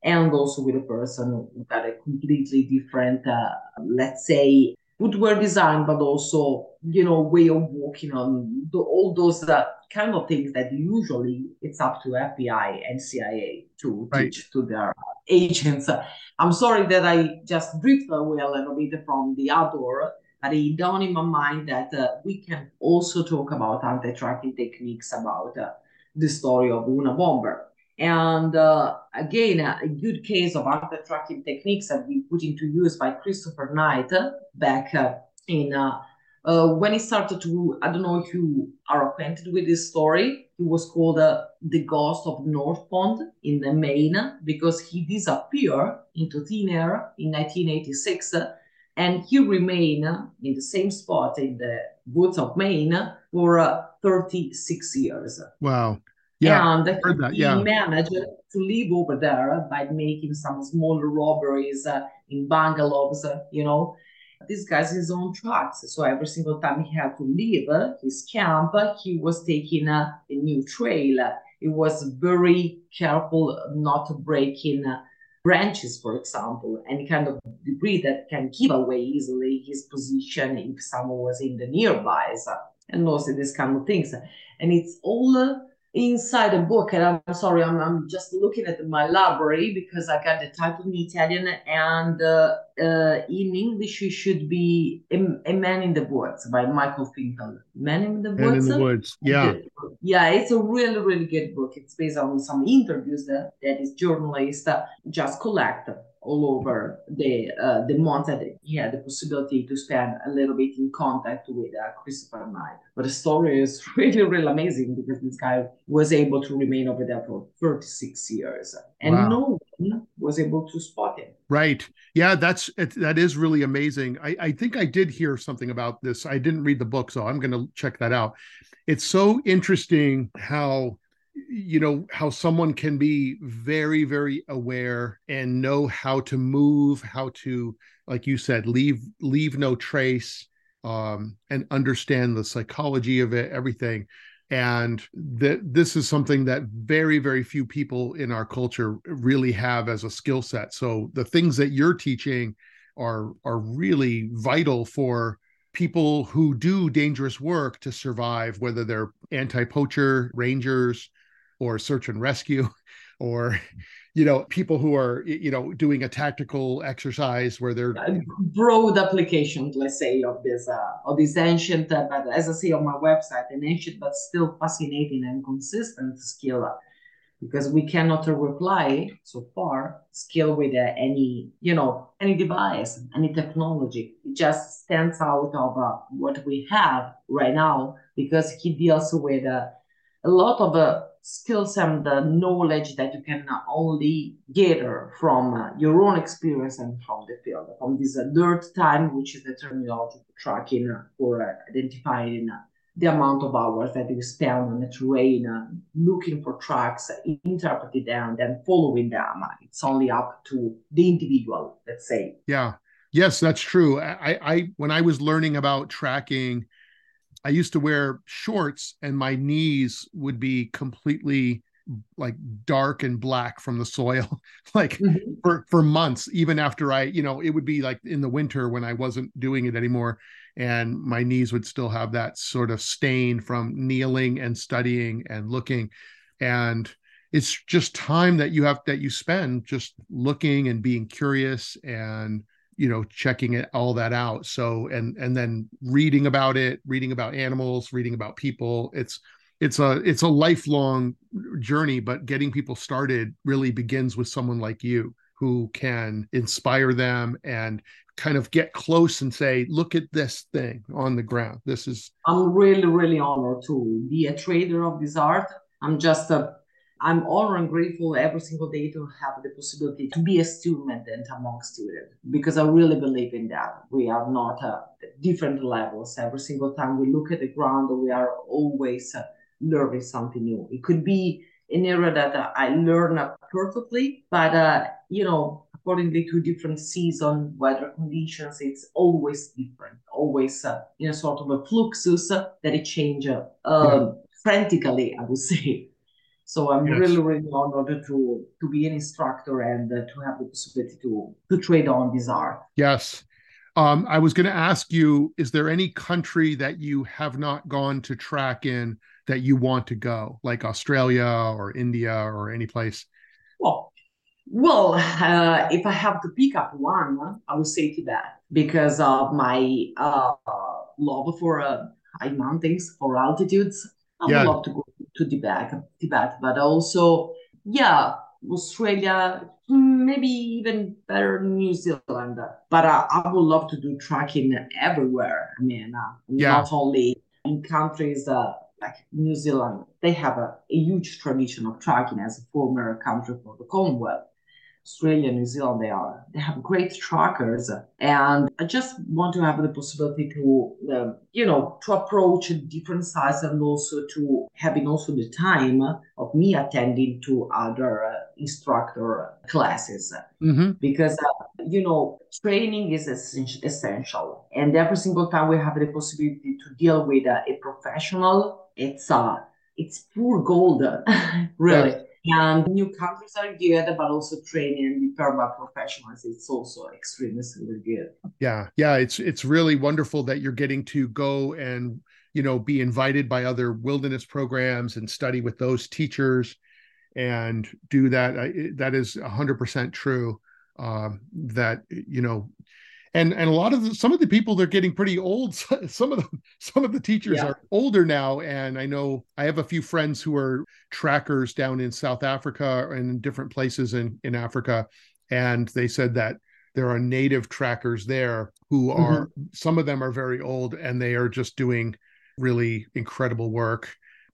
and also with a person who had a completely different, uh, let's say, footwear design, but also you know way of walking on the, all those uh, kind of things that usually it's up to FBI and CIA to right. teach to their agents. I'm sorry that I just drifted away a little bit from the outdoor, but it dawned in my mind that uh, we can also talk about anti-tracking techniques about uh, the story of Unabomber. And uh, again, a good case of anti-tracking techniques have been put into use by Christopher Knight back uh, in uh, uh, when he started to. I don't know if you are acquainted with this story. It was called uh, "The Ghost of North Pond" in the Maine because he disappeared into thin air in 1986, and he remained in the same spot in the woods of Maine for uh, 36 years. Wow. Yeah, and that, he yeah. managed to live over there by making some small robberies uh, in bungalows, uh, you know. This guy's his own tracks. So every single time he had to leave uh, his camp, he was taking a new trail. He was very careful not to break in uh, branches, for example, any kind of debris that can give away easily his position if someone was in the nearby, and also this kind of things. And it's all uh, inside a book and i'm sorry i'm, I'm just looking at my library because i got the title in italian and uh, uh, in english it should be a, a, man in the woods by michael finkel. Man in the woods in the woods? Yeah. yeah it's a really really good book. It's based on some interviews that, that this journalist uh, just collected all over the uh, the month that he had the possibility to spend a little bit in contact with uh, Christopher Knight. But the story is (laughs) really, really amazing because this guy was able to remain over there for 36 years, and wow. no one was able to spot him. Right. Yeah, that's it, that is really amazing. I, I think I did hear something about this. I didn't read the book, so I'm going to check that out. It's so interesting how you know how someone can be very very aware and know how to move how to like you said leave leave no trace um and understand the psychology of it everything. And that this is something that very very few people in our culture really have as a skill set. So the things that you're teaching are are really vital for people who do dangerous work to survive whether they're anti-poacher rangers or search and rescue (laughs) or you know people who are you know doing a tactical exercise where they're broad applications let's say of this uh, of this ancient uh, but as i say on my website an ancient but still fascinating and consistent skill uh, because we cannot reply so far skill with uh, any you know any device any technology. It just stands out of uh, what we have right now because he deals with uh, a lot of uh, skills and the knowledge that you can only gather from uh, your own experience and from the field, from this uh, time, which is the terminology for tracking uh, uh, identifying uh, the amount of hours that you spend on the terrain, uh, looking for tracks, interpreting them, then following them. It's only up to the individual, let's say. Yeah. Yes, that's true. I, I when I was learning about tracking I used to wear shorts and my knees would be completely like dark and black from the soil (laughs) like mm-hmm. for for months even after I you know it would be like in the winter when I wasn't doing it anymore and my knees would still have that sort of stain from kneeling and studying and looking and it's just time that you have that you spend just looking and being curious and you know checking it all that out. So and and then reading about it reading about animals reading about people. It's it's a it's a lifelong journey but getting people started really begins with someone like you who can inspire them and kind of get close and say look at this thing on the ground. This is i'm really really honored to be a trader of this art. I'm just a I'm honored and grateful every single day to have the possibility to be a student and among students because I really believe in that. We are not at different levels. Every single time we look at the ground, we are always uh, learning something new. It could be an area that uh, I learn perfectly, but uh, you know, accordingly to different season, weather conditions, it's always different, always uh, in a sort of a fluxus that it changes uh, yeah. frantically, I would (laughs) say. So I'm yes. really, really honored to to be an instructor and uh, to have the possibility to to trade on this art. Yes. Um, I was going to ask you: Is there any country that you have not gone to track in that you want to go, like Australia or India or any place? Well, well, uh, if I have to pick up one, I would say Tibet because of my uh, love for uh, high mountains, for altitudes. I yeah. would love to go to Tibet, Tibet, but also, yeah, Australia, maybe even better New Zealand. But uh, I would love to do tracking everywhere. I mean, uh, yeah. not only in countries uh, like New Zealand, they have a, a, huge tradition of tracking as a former country for the Commonwealth. Australia, New Zealand, they are they have great trackers, and I just want to have the possibility to, uh, you know, to approach different sites and also to having also the time of me attending to other uh, instructor classes mm-hmm. because uh, you know training is essential, and every single time we have the possibility to deal with a professional, it's uh it's pure gold, (laughs) really. Yeah and new countries are good, but also training and perma professionals it's also extremely good. Yeah, yeah, it's it's really wonderful that you're getting to go and you know be invited by other wilderness programs and study with those teachers and do that. That is 100% true. Um, that you know and and a lot of the, some of the people they're getting pretty old. (laughs) Some of the some of the teachers yeah. are older now. And i know i have a few friends who are trackers down in south africa and in different places in in africa. And they said that there are native trackers there who are mm-hmm. some of them are very old and they are just doing really incredible work.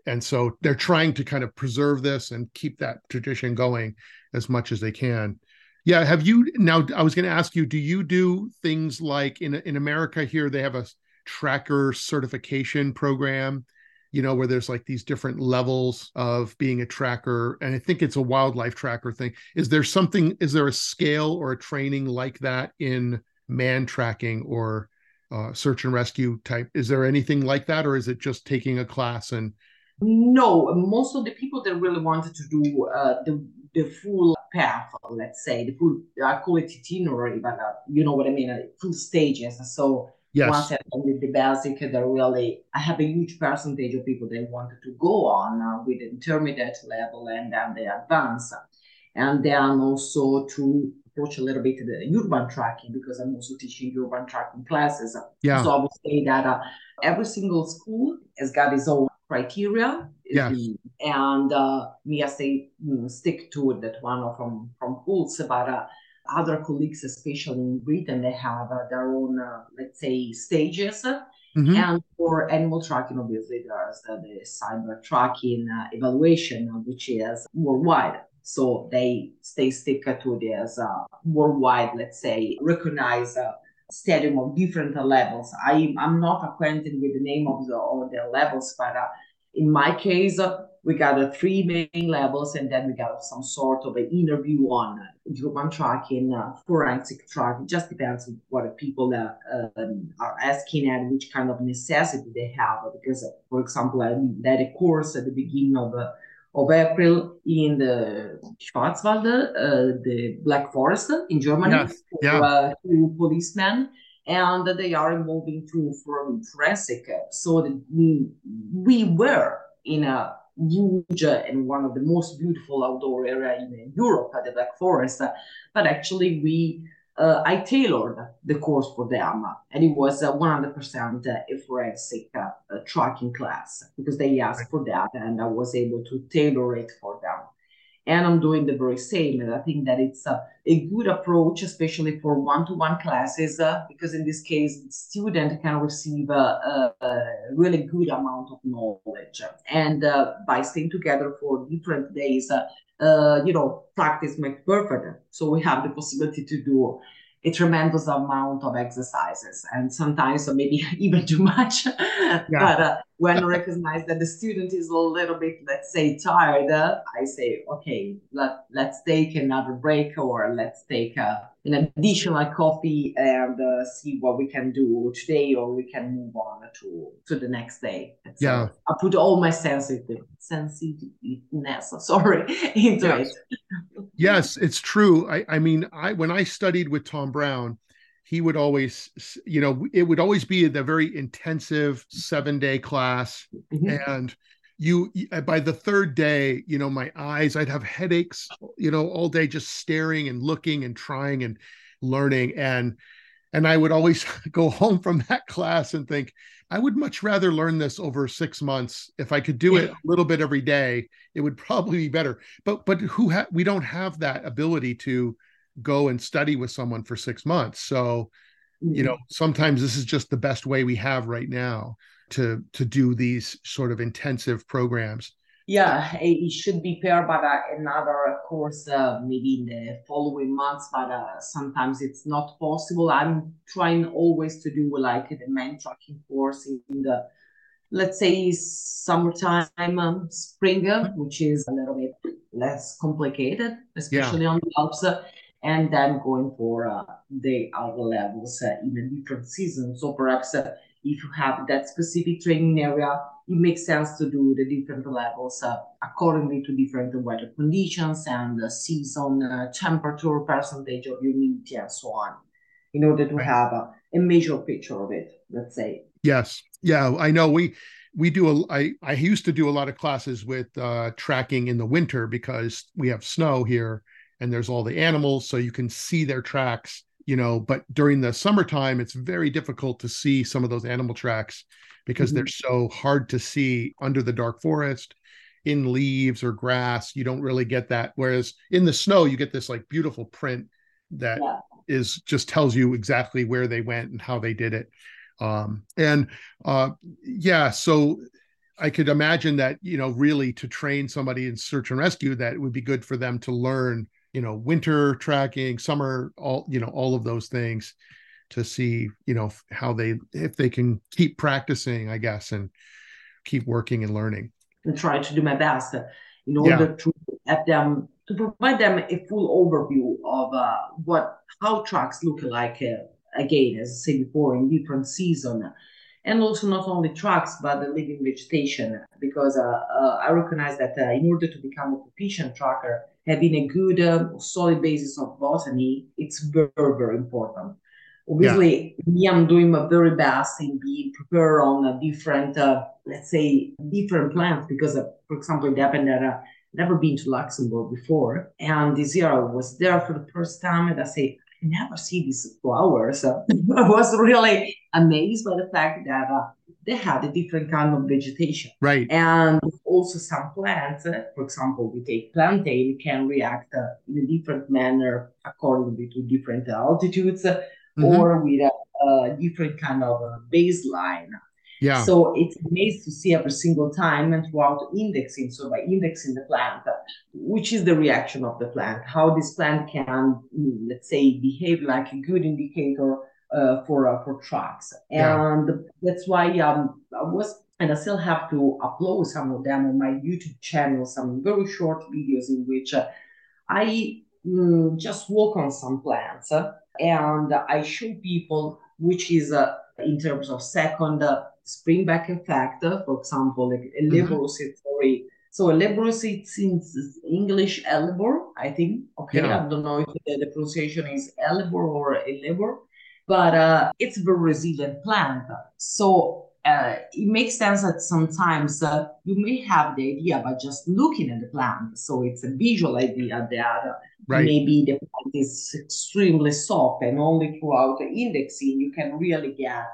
And so they're trying to kind of preserve this and keep that tradition going as much as they can yeah have you now i was going to ask you do you do things like in in america here they have a tracker certification program you know, where there's like these different levels of being a tracker. And I think it's a wildlife tracker thing. Is there something, is there a scale or a training like that in man tracking or uh, search and rescue type? Is there anything like that, or is it just taking a class and? No, most of the people that really wanted to do uh, the the full path, let's say the full, I call it itinerary, but uh, you know what I mean, uh, full stages. So Yes. Once I did the basic, that really, I have a huge percentage of people that wanted to go on uh, with the intermediate level and then the advanced. And then also to approach a little bit the urban tracking because I'm also teaching urban tracking classes. Yeah. So I would say that uh, every single school has got its own criteria. Yeah. And uh, me, I say, you know, stick to that one from from schools, but uh, other colleagues, especially in Britain, they have uh, their own, uh, let's say, stages. Mm-hmm. And for animal tracking, obviously, there's uh, the cyber tracking uh, evaluation, which is worldwide. So they stay stick to this uh, worldwide, let's say, recognized uh, stadium of different levels. I, I'm not acquainted with the name of the, all the levels, but in my case, we got the three main levels, and then we got some sort of an interview on human tracking, uh, forensic tracking. It just depends on what people uh, uh, are asking and which kind of necessity they have. Because, for example, I led a course at the beginning of uh, of April in the Schwarzwald, uh, the Black Forest in Germany, yes. yeah. for uh, two policemen and they are evolving to from forensic. So the, we were in a huge and one of the most beautiful outdoor area in Europe, the Black Forest. But actually, we uh, I tailored the course for them, and it was a 100% a forensic uh, tracking class because they asked for that, and I was able to tailor it for them and I'm doing the very same. And I think that it's a, a good approach, especially for one-to-one classes, uh, because in this case, student can receive a, a, a really good amount of knowledge. And uh, by staying together for different days, uh, uh you know, practice makes perfect. So we have the possibility to do a tremendous amount of exercises and sometimes or maybe (laughs) even too much. Yeah. but uh, when I recognize that the student is a little bit, let's say, tired, uh, I say, okay, let, let's take another break or let's take a an additional coffee and uh, see what we can do today or we can move on to to the next day. So yeah. I put all my sensitive sensitiveness sorry (laughs) into yes. it. Yes it's true. I i mean i when i studied with tom brown he would always you know it would always be the very intensive seven day class mm-hmm. and you uh, by the third day you know my eyes i'd have headaches you know all day just staring and looking and trying and learning. And and i would always (laughs) go home from that (laughs) class and think i would much rather learn this over 6 months. If i could do it a little bit every day it would probably be better. But but who ha- we don't have that ability to go and study with someone for 6 months. So you mm-hmm. know sometimes this is just the best way we have right now to to do these sort of intensive programs yeah it should be paired by another course uh, maybe in the following months but uh, sometimes it's not possible i'm trying always to do like the man tracking course in the let's say summertime um, spring which is a little bit less complicated especially yeah. on the alps and then going for uh, the other levels uh, in a different season so perhaps uh, if you have that specific training area, it makes sense to do the different levels uh, accordingly to different weather conditions and the season, uh, temperature, percentage of humidity, and so on, in order to have a, a major picture of it, let's say. Yes. Yeah, I know. We we do a I I used to do a lot of classes with uh, tracking in the winter because we have snow here and there's all the animals, so you can see their tracks you know but during the summertime it's very difficult to see some of those animal tracks because mm-hmm. they're so hard to see under the dark forest in leaves or grass you don't really get that whereas in the snow you get this like beautiful print that yeah. is just tells you exactly where they went and how they did it. Um, and uh, yeah, so I could imagine that you know really to train somebody in search and rescue that it would be good for them to learn you know winter tracking, summer, all you know all of those things to see you know how they if they can keep practicing, I guess, and keep working and learning. And try to do my best in order yeah. to have them to provide them a full overview of uh, what how tracks look like uh, again as i said before in different season and also not only tracks but the living vegetation because uh, uh i recognize that uh, in order to become a proficient tracker having a good uh, solid basis of botany it's very very important obviously yeah. me i'm doing my very best in being prepared on a different uh, let's say different plants because uh, for example it happened that uh, never been to Luxembourg before. And this year I was there for the first time and I say, I never see these flowers. (laughs) I was really amazed by the fact that uh, they had a different kind of vegetation. Right. And also some plants, uh, for example, we take plantain can react uh, in a different manner according to different altitudes uh, mm-hmm. or with a, a, different kind of baseline. Yeah. So it's amazing to see every single time and throughout indexing. So by indexing the plant, which is the reaction of the plant, how this plant can, let's say, behave like a good indicator uh, for uh, for trucks. And yeah. that's why um, I was and I still have to upload some of them on my YouTube channel, some very short videos in which uh, I mm, just walk on some plants uh, and I show people which is uh, in terms of second uh, springback effect, for example, like a mm-hmm. So a it's in English Ellebor, I think. Okay, yeah. I don't know if the, the pronunciation is Ellebor or Ellebor, but uh, it's a very resilient plant. So uh, it makes sense that sometimes uh, you may have the idea by just looking at the plant. So it's a visual idea that uh, right. maybe the plant is extremely soft and only throughout the indexing you can really get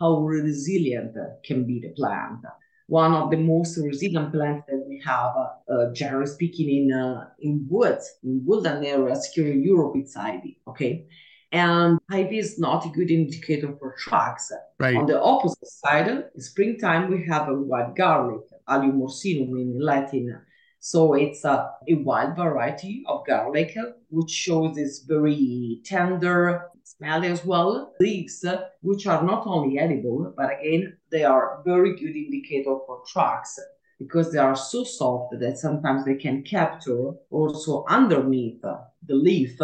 how resilient can be the plant. One of the most resilient plants that we have, uh, generally speaking, in uh, in woods, in woodland areas here in Europe, it's ivy. Okay, and ivy is not a good indicator for trucks. Right. On the opposite side, in springtime, we have a white garlic, Allium ursinum in Latin. So it's a, a wild variety of garlic, which shows this very tender, smelly as well, leaves, which are not only edible, but again, they are very good indicator for trucks because they are so soft that sometimes they can capture also underneath the leaf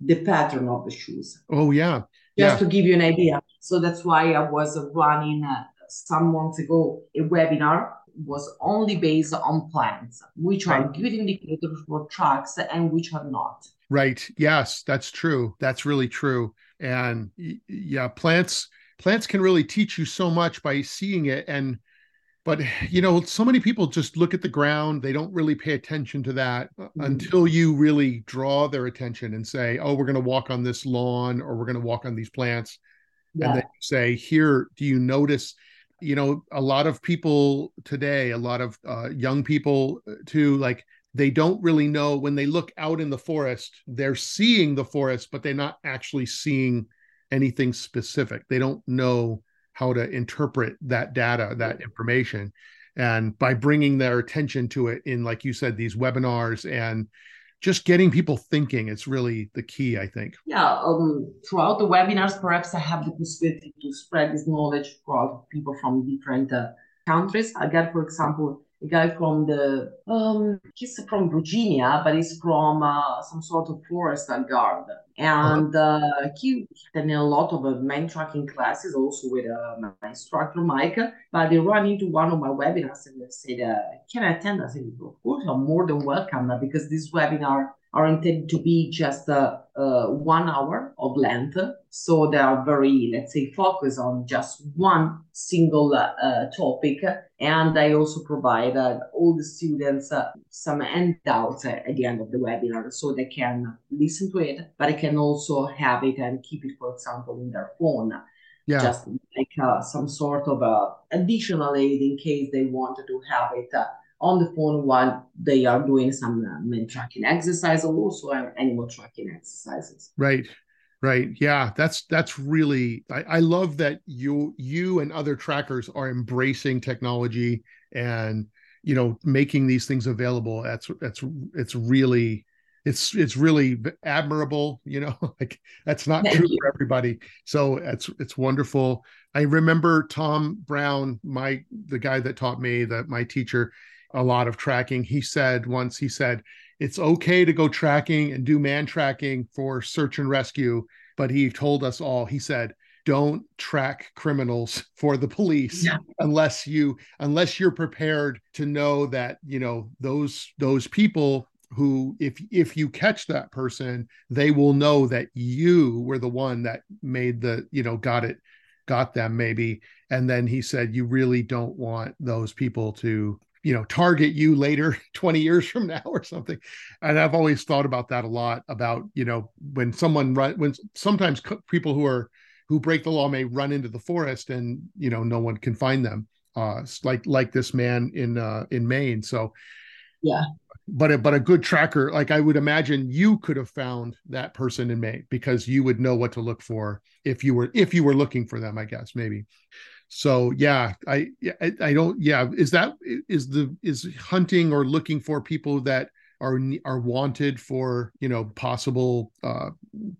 the pattern of the shoes. Oh, yeah. Just yeah. to give you an idea. So that's why I was running uh, some months ago a webinar was only based on plants, which are good indicators for trucks and which are not. Right. Yes, that's true. That's really true. And yeah, plants plants can really teach you so much by seeing it and but (sighs) you know so many people just look at the ground they don't really pay attention to that mm-hmm. until you really draw their attention and say oh we're going to walk on this lawn or we're going to walk on these plants yeah. and then say here do you notice you know a lot of people today a lot of uh, young people uh, too like they don't really know when they look out in the forest they're seeing the forest but they're not actually seeing anything specific. They don't know how to interpret that data that information. And by bringing their attention to it in like you said these webinars and just getting people thinking it's really the key i think. Yeah um, throughout the webinars perhaps i have the possibility to spread this knowledge throughout people from different uh, countries. I get for example a guy from the um he's from virginia but he's from uh, some sort of forest guard and uh, he attended a lot of uh, main tracking classes also with uh, my instructor Mike. But they run into one of my webinars and they said, uh, "Can I attend?" I said, "Of course, I'm more than welcome because this webinar are intended to be just uh, uh, one hour of length. So they are very, let's say, focused on just one single uh, uh topic. And I also provide uh, all the students uh, some handouts at the end of the webinar so they can listen to it, but they can also have it and keep it, for example, in their phone. Yeah. Just like some sort of additional aid in case they wanted to have it on the phone while they are doing some uh, men tracking exercise or also animal tracking exercises. Right. Right. Yeah. That's that's really I, I love that you you and other trackers are embracing technology and you know making these things available. That's that's it's really it's it's really admirable you know (laughs) like that's not Thank true you. for everybody so it's it's wonderful i remember tom brown my the guy that taught me that my teacher a lot of tracking. He said once, he said, it's okay to go tracking and do man tracking for search and rescue. But he told us all, he said, don't track criminals (laughs) for the police yeah. unless you unless you're prepared to know that you know those those people who if if you catch that person they will know that you were the one that made the you know got it got them maybe and then he said you really don't want those people to you know target you later (laughs) 20 years from now or something. And i've always thought about that a lot about you know when someone run when sometimes people who are who break the law may run into the forest and you know no one can find them uh like like this man in uh in maine. So yeah. but a, but a good tracker like i would imagine you could have found that person in maine because you would know what to look for if you were if you were looking for them i guess maybe so yeah i i, I don't yeah is that is the is hunting or looking for people that are are wanted for you know possible uh,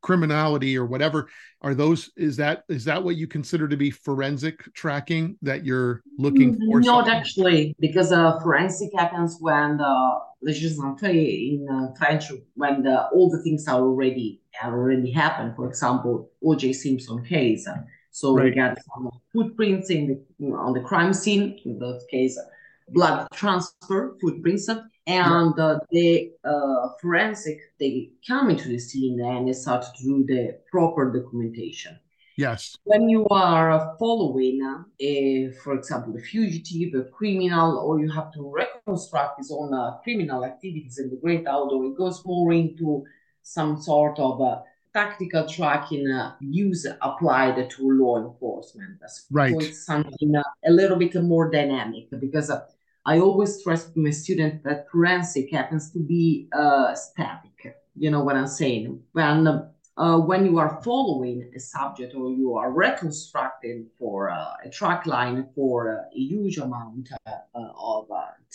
criminality or whatever are those is that is that what you consider to be forensic tracking that you're looking for not something? actually because uh, forensic happens when the in uh, french when the, all the things are already already happened for example oj simpson case so right. we got some footprints in the, on the crime scene, in this case, blood transfer footprints, and uh, the uh, forensic they come into the scene and they start to do the proper documentation. Yes. When you are following, uh, for example, a fugitive, a criminal, or you have to reconstruct his own uh, criminal activities in the great outdoor, it goes more into some sort of uh, tactical tracking uh, use applied to law enforcement. Right. So it's something uh, a little bit more dynamic because uh, I always stress to my students that forensic happens to be uh, static. You know what I'm saying? When uh, when you are following a subject or you are reconstructing for uh, a track line for a huge amount of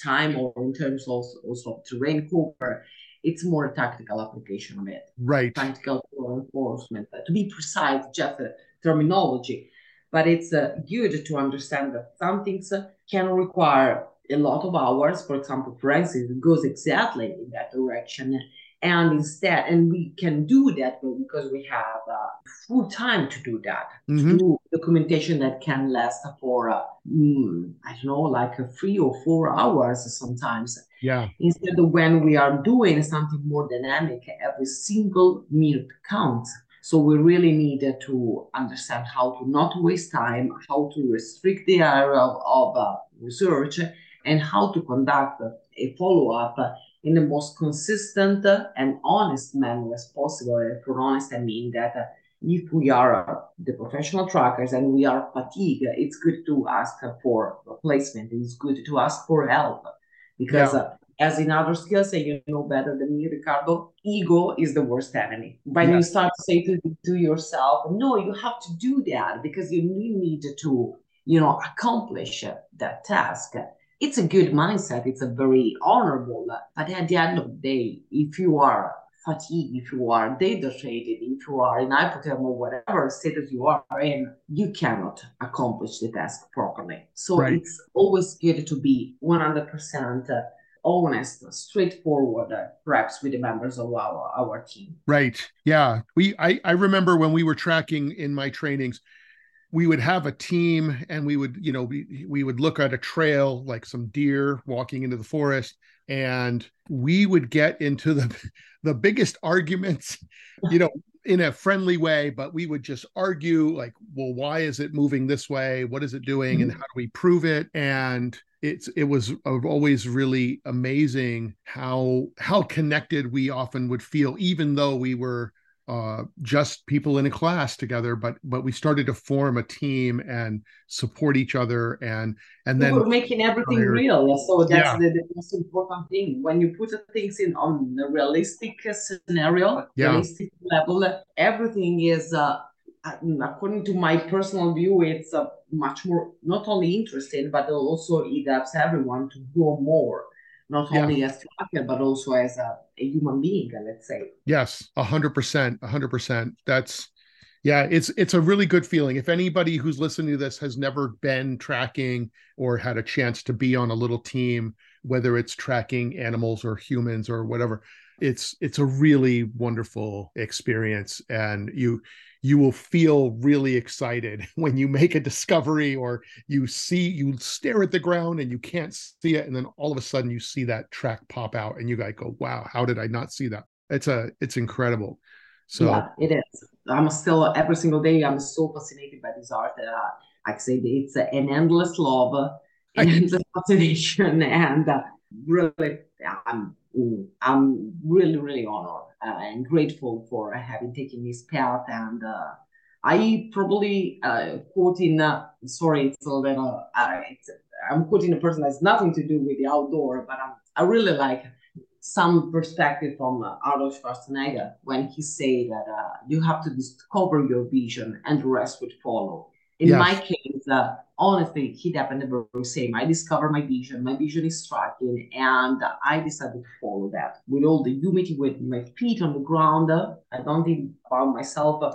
time or in terms of also of terrain cover, it's more a tactical application of it. Right. Tactical law enforcement. To be precise, just a terminology. But it's uh, good to understand that some things uh, can require a lot of hours. For example, forensics goes exactly in that direction. And instead, and we can do that because we have uh, full time to do that. Mm-hmm. To do documentation that can last for, uh, mm, I don't know, like three or four hours sometimes yeah. Instead of when we are doing something more dynamic, every single minute counts. So we really need to understand how to not waste time, how to restrict the area of, of uh, research, and how to conduct a follow-up in the most consistent and honest manner as possible. And for honest, I mean that if we are the professional trackers and we are fatigued, it's good to ask for replacement. It's good to ask for help because yeah. uh, as in other skills, and you know better than me, Ricardo, ego is the worst enemy. When you start to say to, to yourself, no, you have to do that because you need to, you know, accomplish that task. It's a good mindset. It's a very honorable. But at the end of the day, if you are fatigued, if you are dehydrated, if you are in hypothermia, whatever status you are in, you cannot accomplish the task properly. So right. it's always good to be 100% honest, straightforward, perhaps with the members of our, our team. Right. Yeah. We I, I remember when we were tracking in my trainings, we would have a team and we would, you know, we, we would look at a trail like some deer walking into the forest and we would get into the (laughs) the biggest arguments (laughs) you know in a friendly way but we would just argue like well why is it moving this way? What is it doing? Mm-hmm. and how do we prove it? And it's it was always really amazing how how connected we often would feel even though we were uh, just people in a class together, but but we started to form a team and support each other, and and then we're making everything real. So that's yeah. the, the, most important thing. When you put things in on a realistic scenario, yeah. realistic level, everything is. Uh, according to my personal view, it's uh, much more not only interesting, but also it helps everyone to grow more not yeah. only as tracker but also as a, a human being let's say. Yes a hundred percent a hundred percent. That's yeah it's it's a really good feeling. If anybody who's listening to this has never been tracking or had a chance to be on a little team whether it's tracking animals or humans or whatever it's it's a really wonderful experience. And you you will feel really excited (laughs) when you make a discovery or you see you stare at the ground and you can't see it and then all of a sudden you see that track pop out and you guys go wow how did i not see that? It's a it's incredible. So yeah it is. I'm still every single day i'm so fascinated by this art that uh, i say it's an endless love an (laughs) endless fascination and uh, really i'm i'm really really honored uh, and grateful for having taken this path. And uh, I probably uh, quoting, uh, sorry, it's a little, it's, I'm quoting a person that has nothing to do with the outdoor, but I'm, I really like some perspective from uh, Arnold Schwarzenegger when he say that uh, you have to discover your vision and the rest would follow. In yes. my case, uh, honestly, it happened the very same. I discovered my vision. My vision is striking, and I decided to follow that with all the humility, with my feet on the ground. I don't think about myself uh,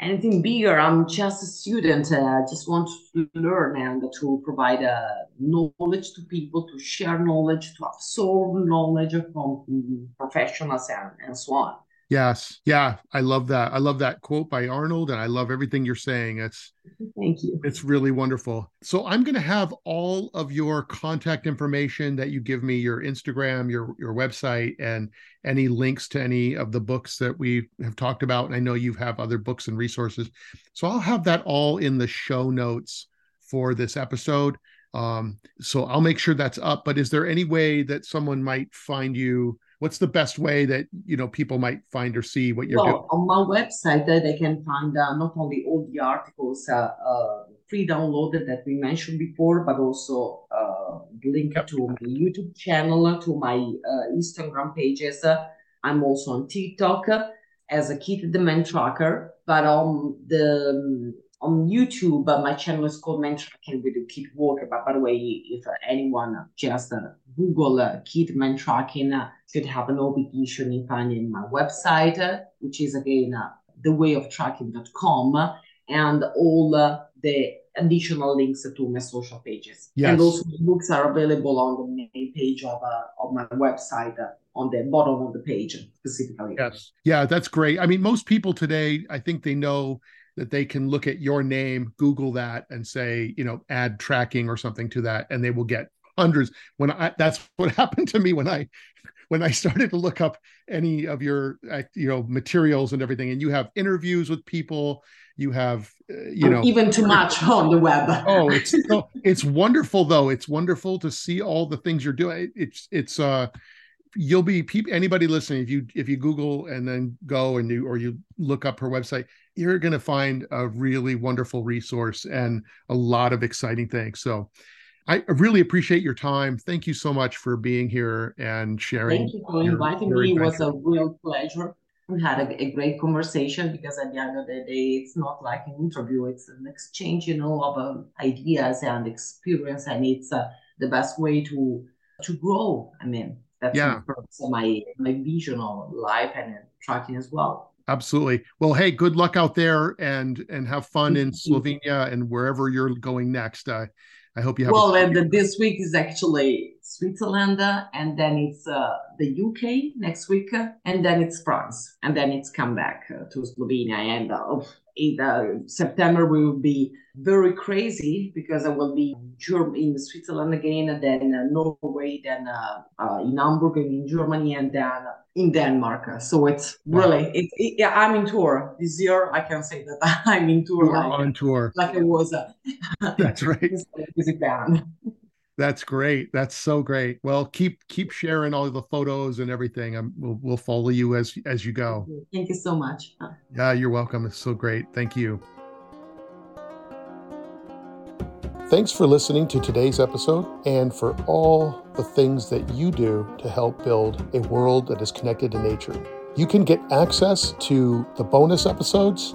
anything bigger. I'm just a student. Uh, I just want to learn and to provide uh, knowledge to people, to share knowledge, to absorb knowledge from professionals and, and so on. Yes. Yeah. I love that. I love that quote by Arnold and I love everything you're saying. It's thank you. It's really wonderful. So I'm going to have all of your contact information that you give me, your Instagram, your your website, and any links to any of the books that we have talked about. And I know you have other books and resources. So I'll have that all in the show notes for this episode. Um, so I'll make sure that's up. But is there any way that someone might find you? What's the best way that you know people might find or see what you're well, doing? On my website, uh, they can find uh, not only all the articles uh, uh free downloaded that we mentioned before, but also uh, link yep. to my YouTube channel, to my uh, Instagram pages. I'm also on TikTok as a Kyt the Man Tracker, but on the um, on YouTube, but my channel is called Man Tracking with Kyt Walken. But by the way, if anyone just Google uh, Kyt Man Tracking, should have no big issue in finding my website, uh, which is again uh, thewayoftracking.com, and all uh, the additional links to my social pages. Yes. And also books are available on the main page of, uh, of my website uh, on the bottom of the page specifically. Yes. Yeah, that's great. I mean, most people today, I think they know that they can look at your name, Google that, and say, you know, add tracking or something to that, and they will get hundreds. When I that's (laughs) what happened to me when I when I started to look up any of your uh, you know materials and everything, and you have interviews with people, you have uh, you know even too much on the web. oh, it's (laughs) it's wonderful though. It's wonderful to see all the things you're doing. It's it's uh you'll be people anybody listening if you if you google and then go and you or you look up her website you're going to find a really wonderful resource and a lot of exciting things so I really appreciate your time. Thank you so much for being here and sharing. Thank you for inviting me. It was a real pleasure. We had a, a, great conversation because at the end of the day, it's not like an interview; it's an exchange, you know, of um, ideas and experience, and it's uh, the best way to to grow. I mean, that's yeah. my my vision of life and tracking as well. Absolutely. Well, hey, good luck out there and and have fun in Slovenia and wherever you're going next. Uh, I hope you have. Well, and this week is actually Switzerland, and then it's uh, the UK next week, and then it's France, and then it's come back uh, to Slovenia, and uh, in uh, September we will be very crazy because I will be in Switzerland again, and then uh, Norway, then uh, uh, in Hamburg, and in Germany, and then in Denmark. So it's really, wow. it, it, yeah, I'm in tour this year. I can say that (laughs) I'm in tour. like, on tour, like it was. That's right. (laughs) Music band. That's great. That's so great. Well, keep keep sharing all the photos and everything. I'm, we'll we'll follow you as as you go. Thank you, Thank you so much. Yeah, you're welcome. It's so great. Thank you. Thanks for listening to today's episode and for all the things that you do to help build a world that is connected to nature. You can get access to the bonus episodes,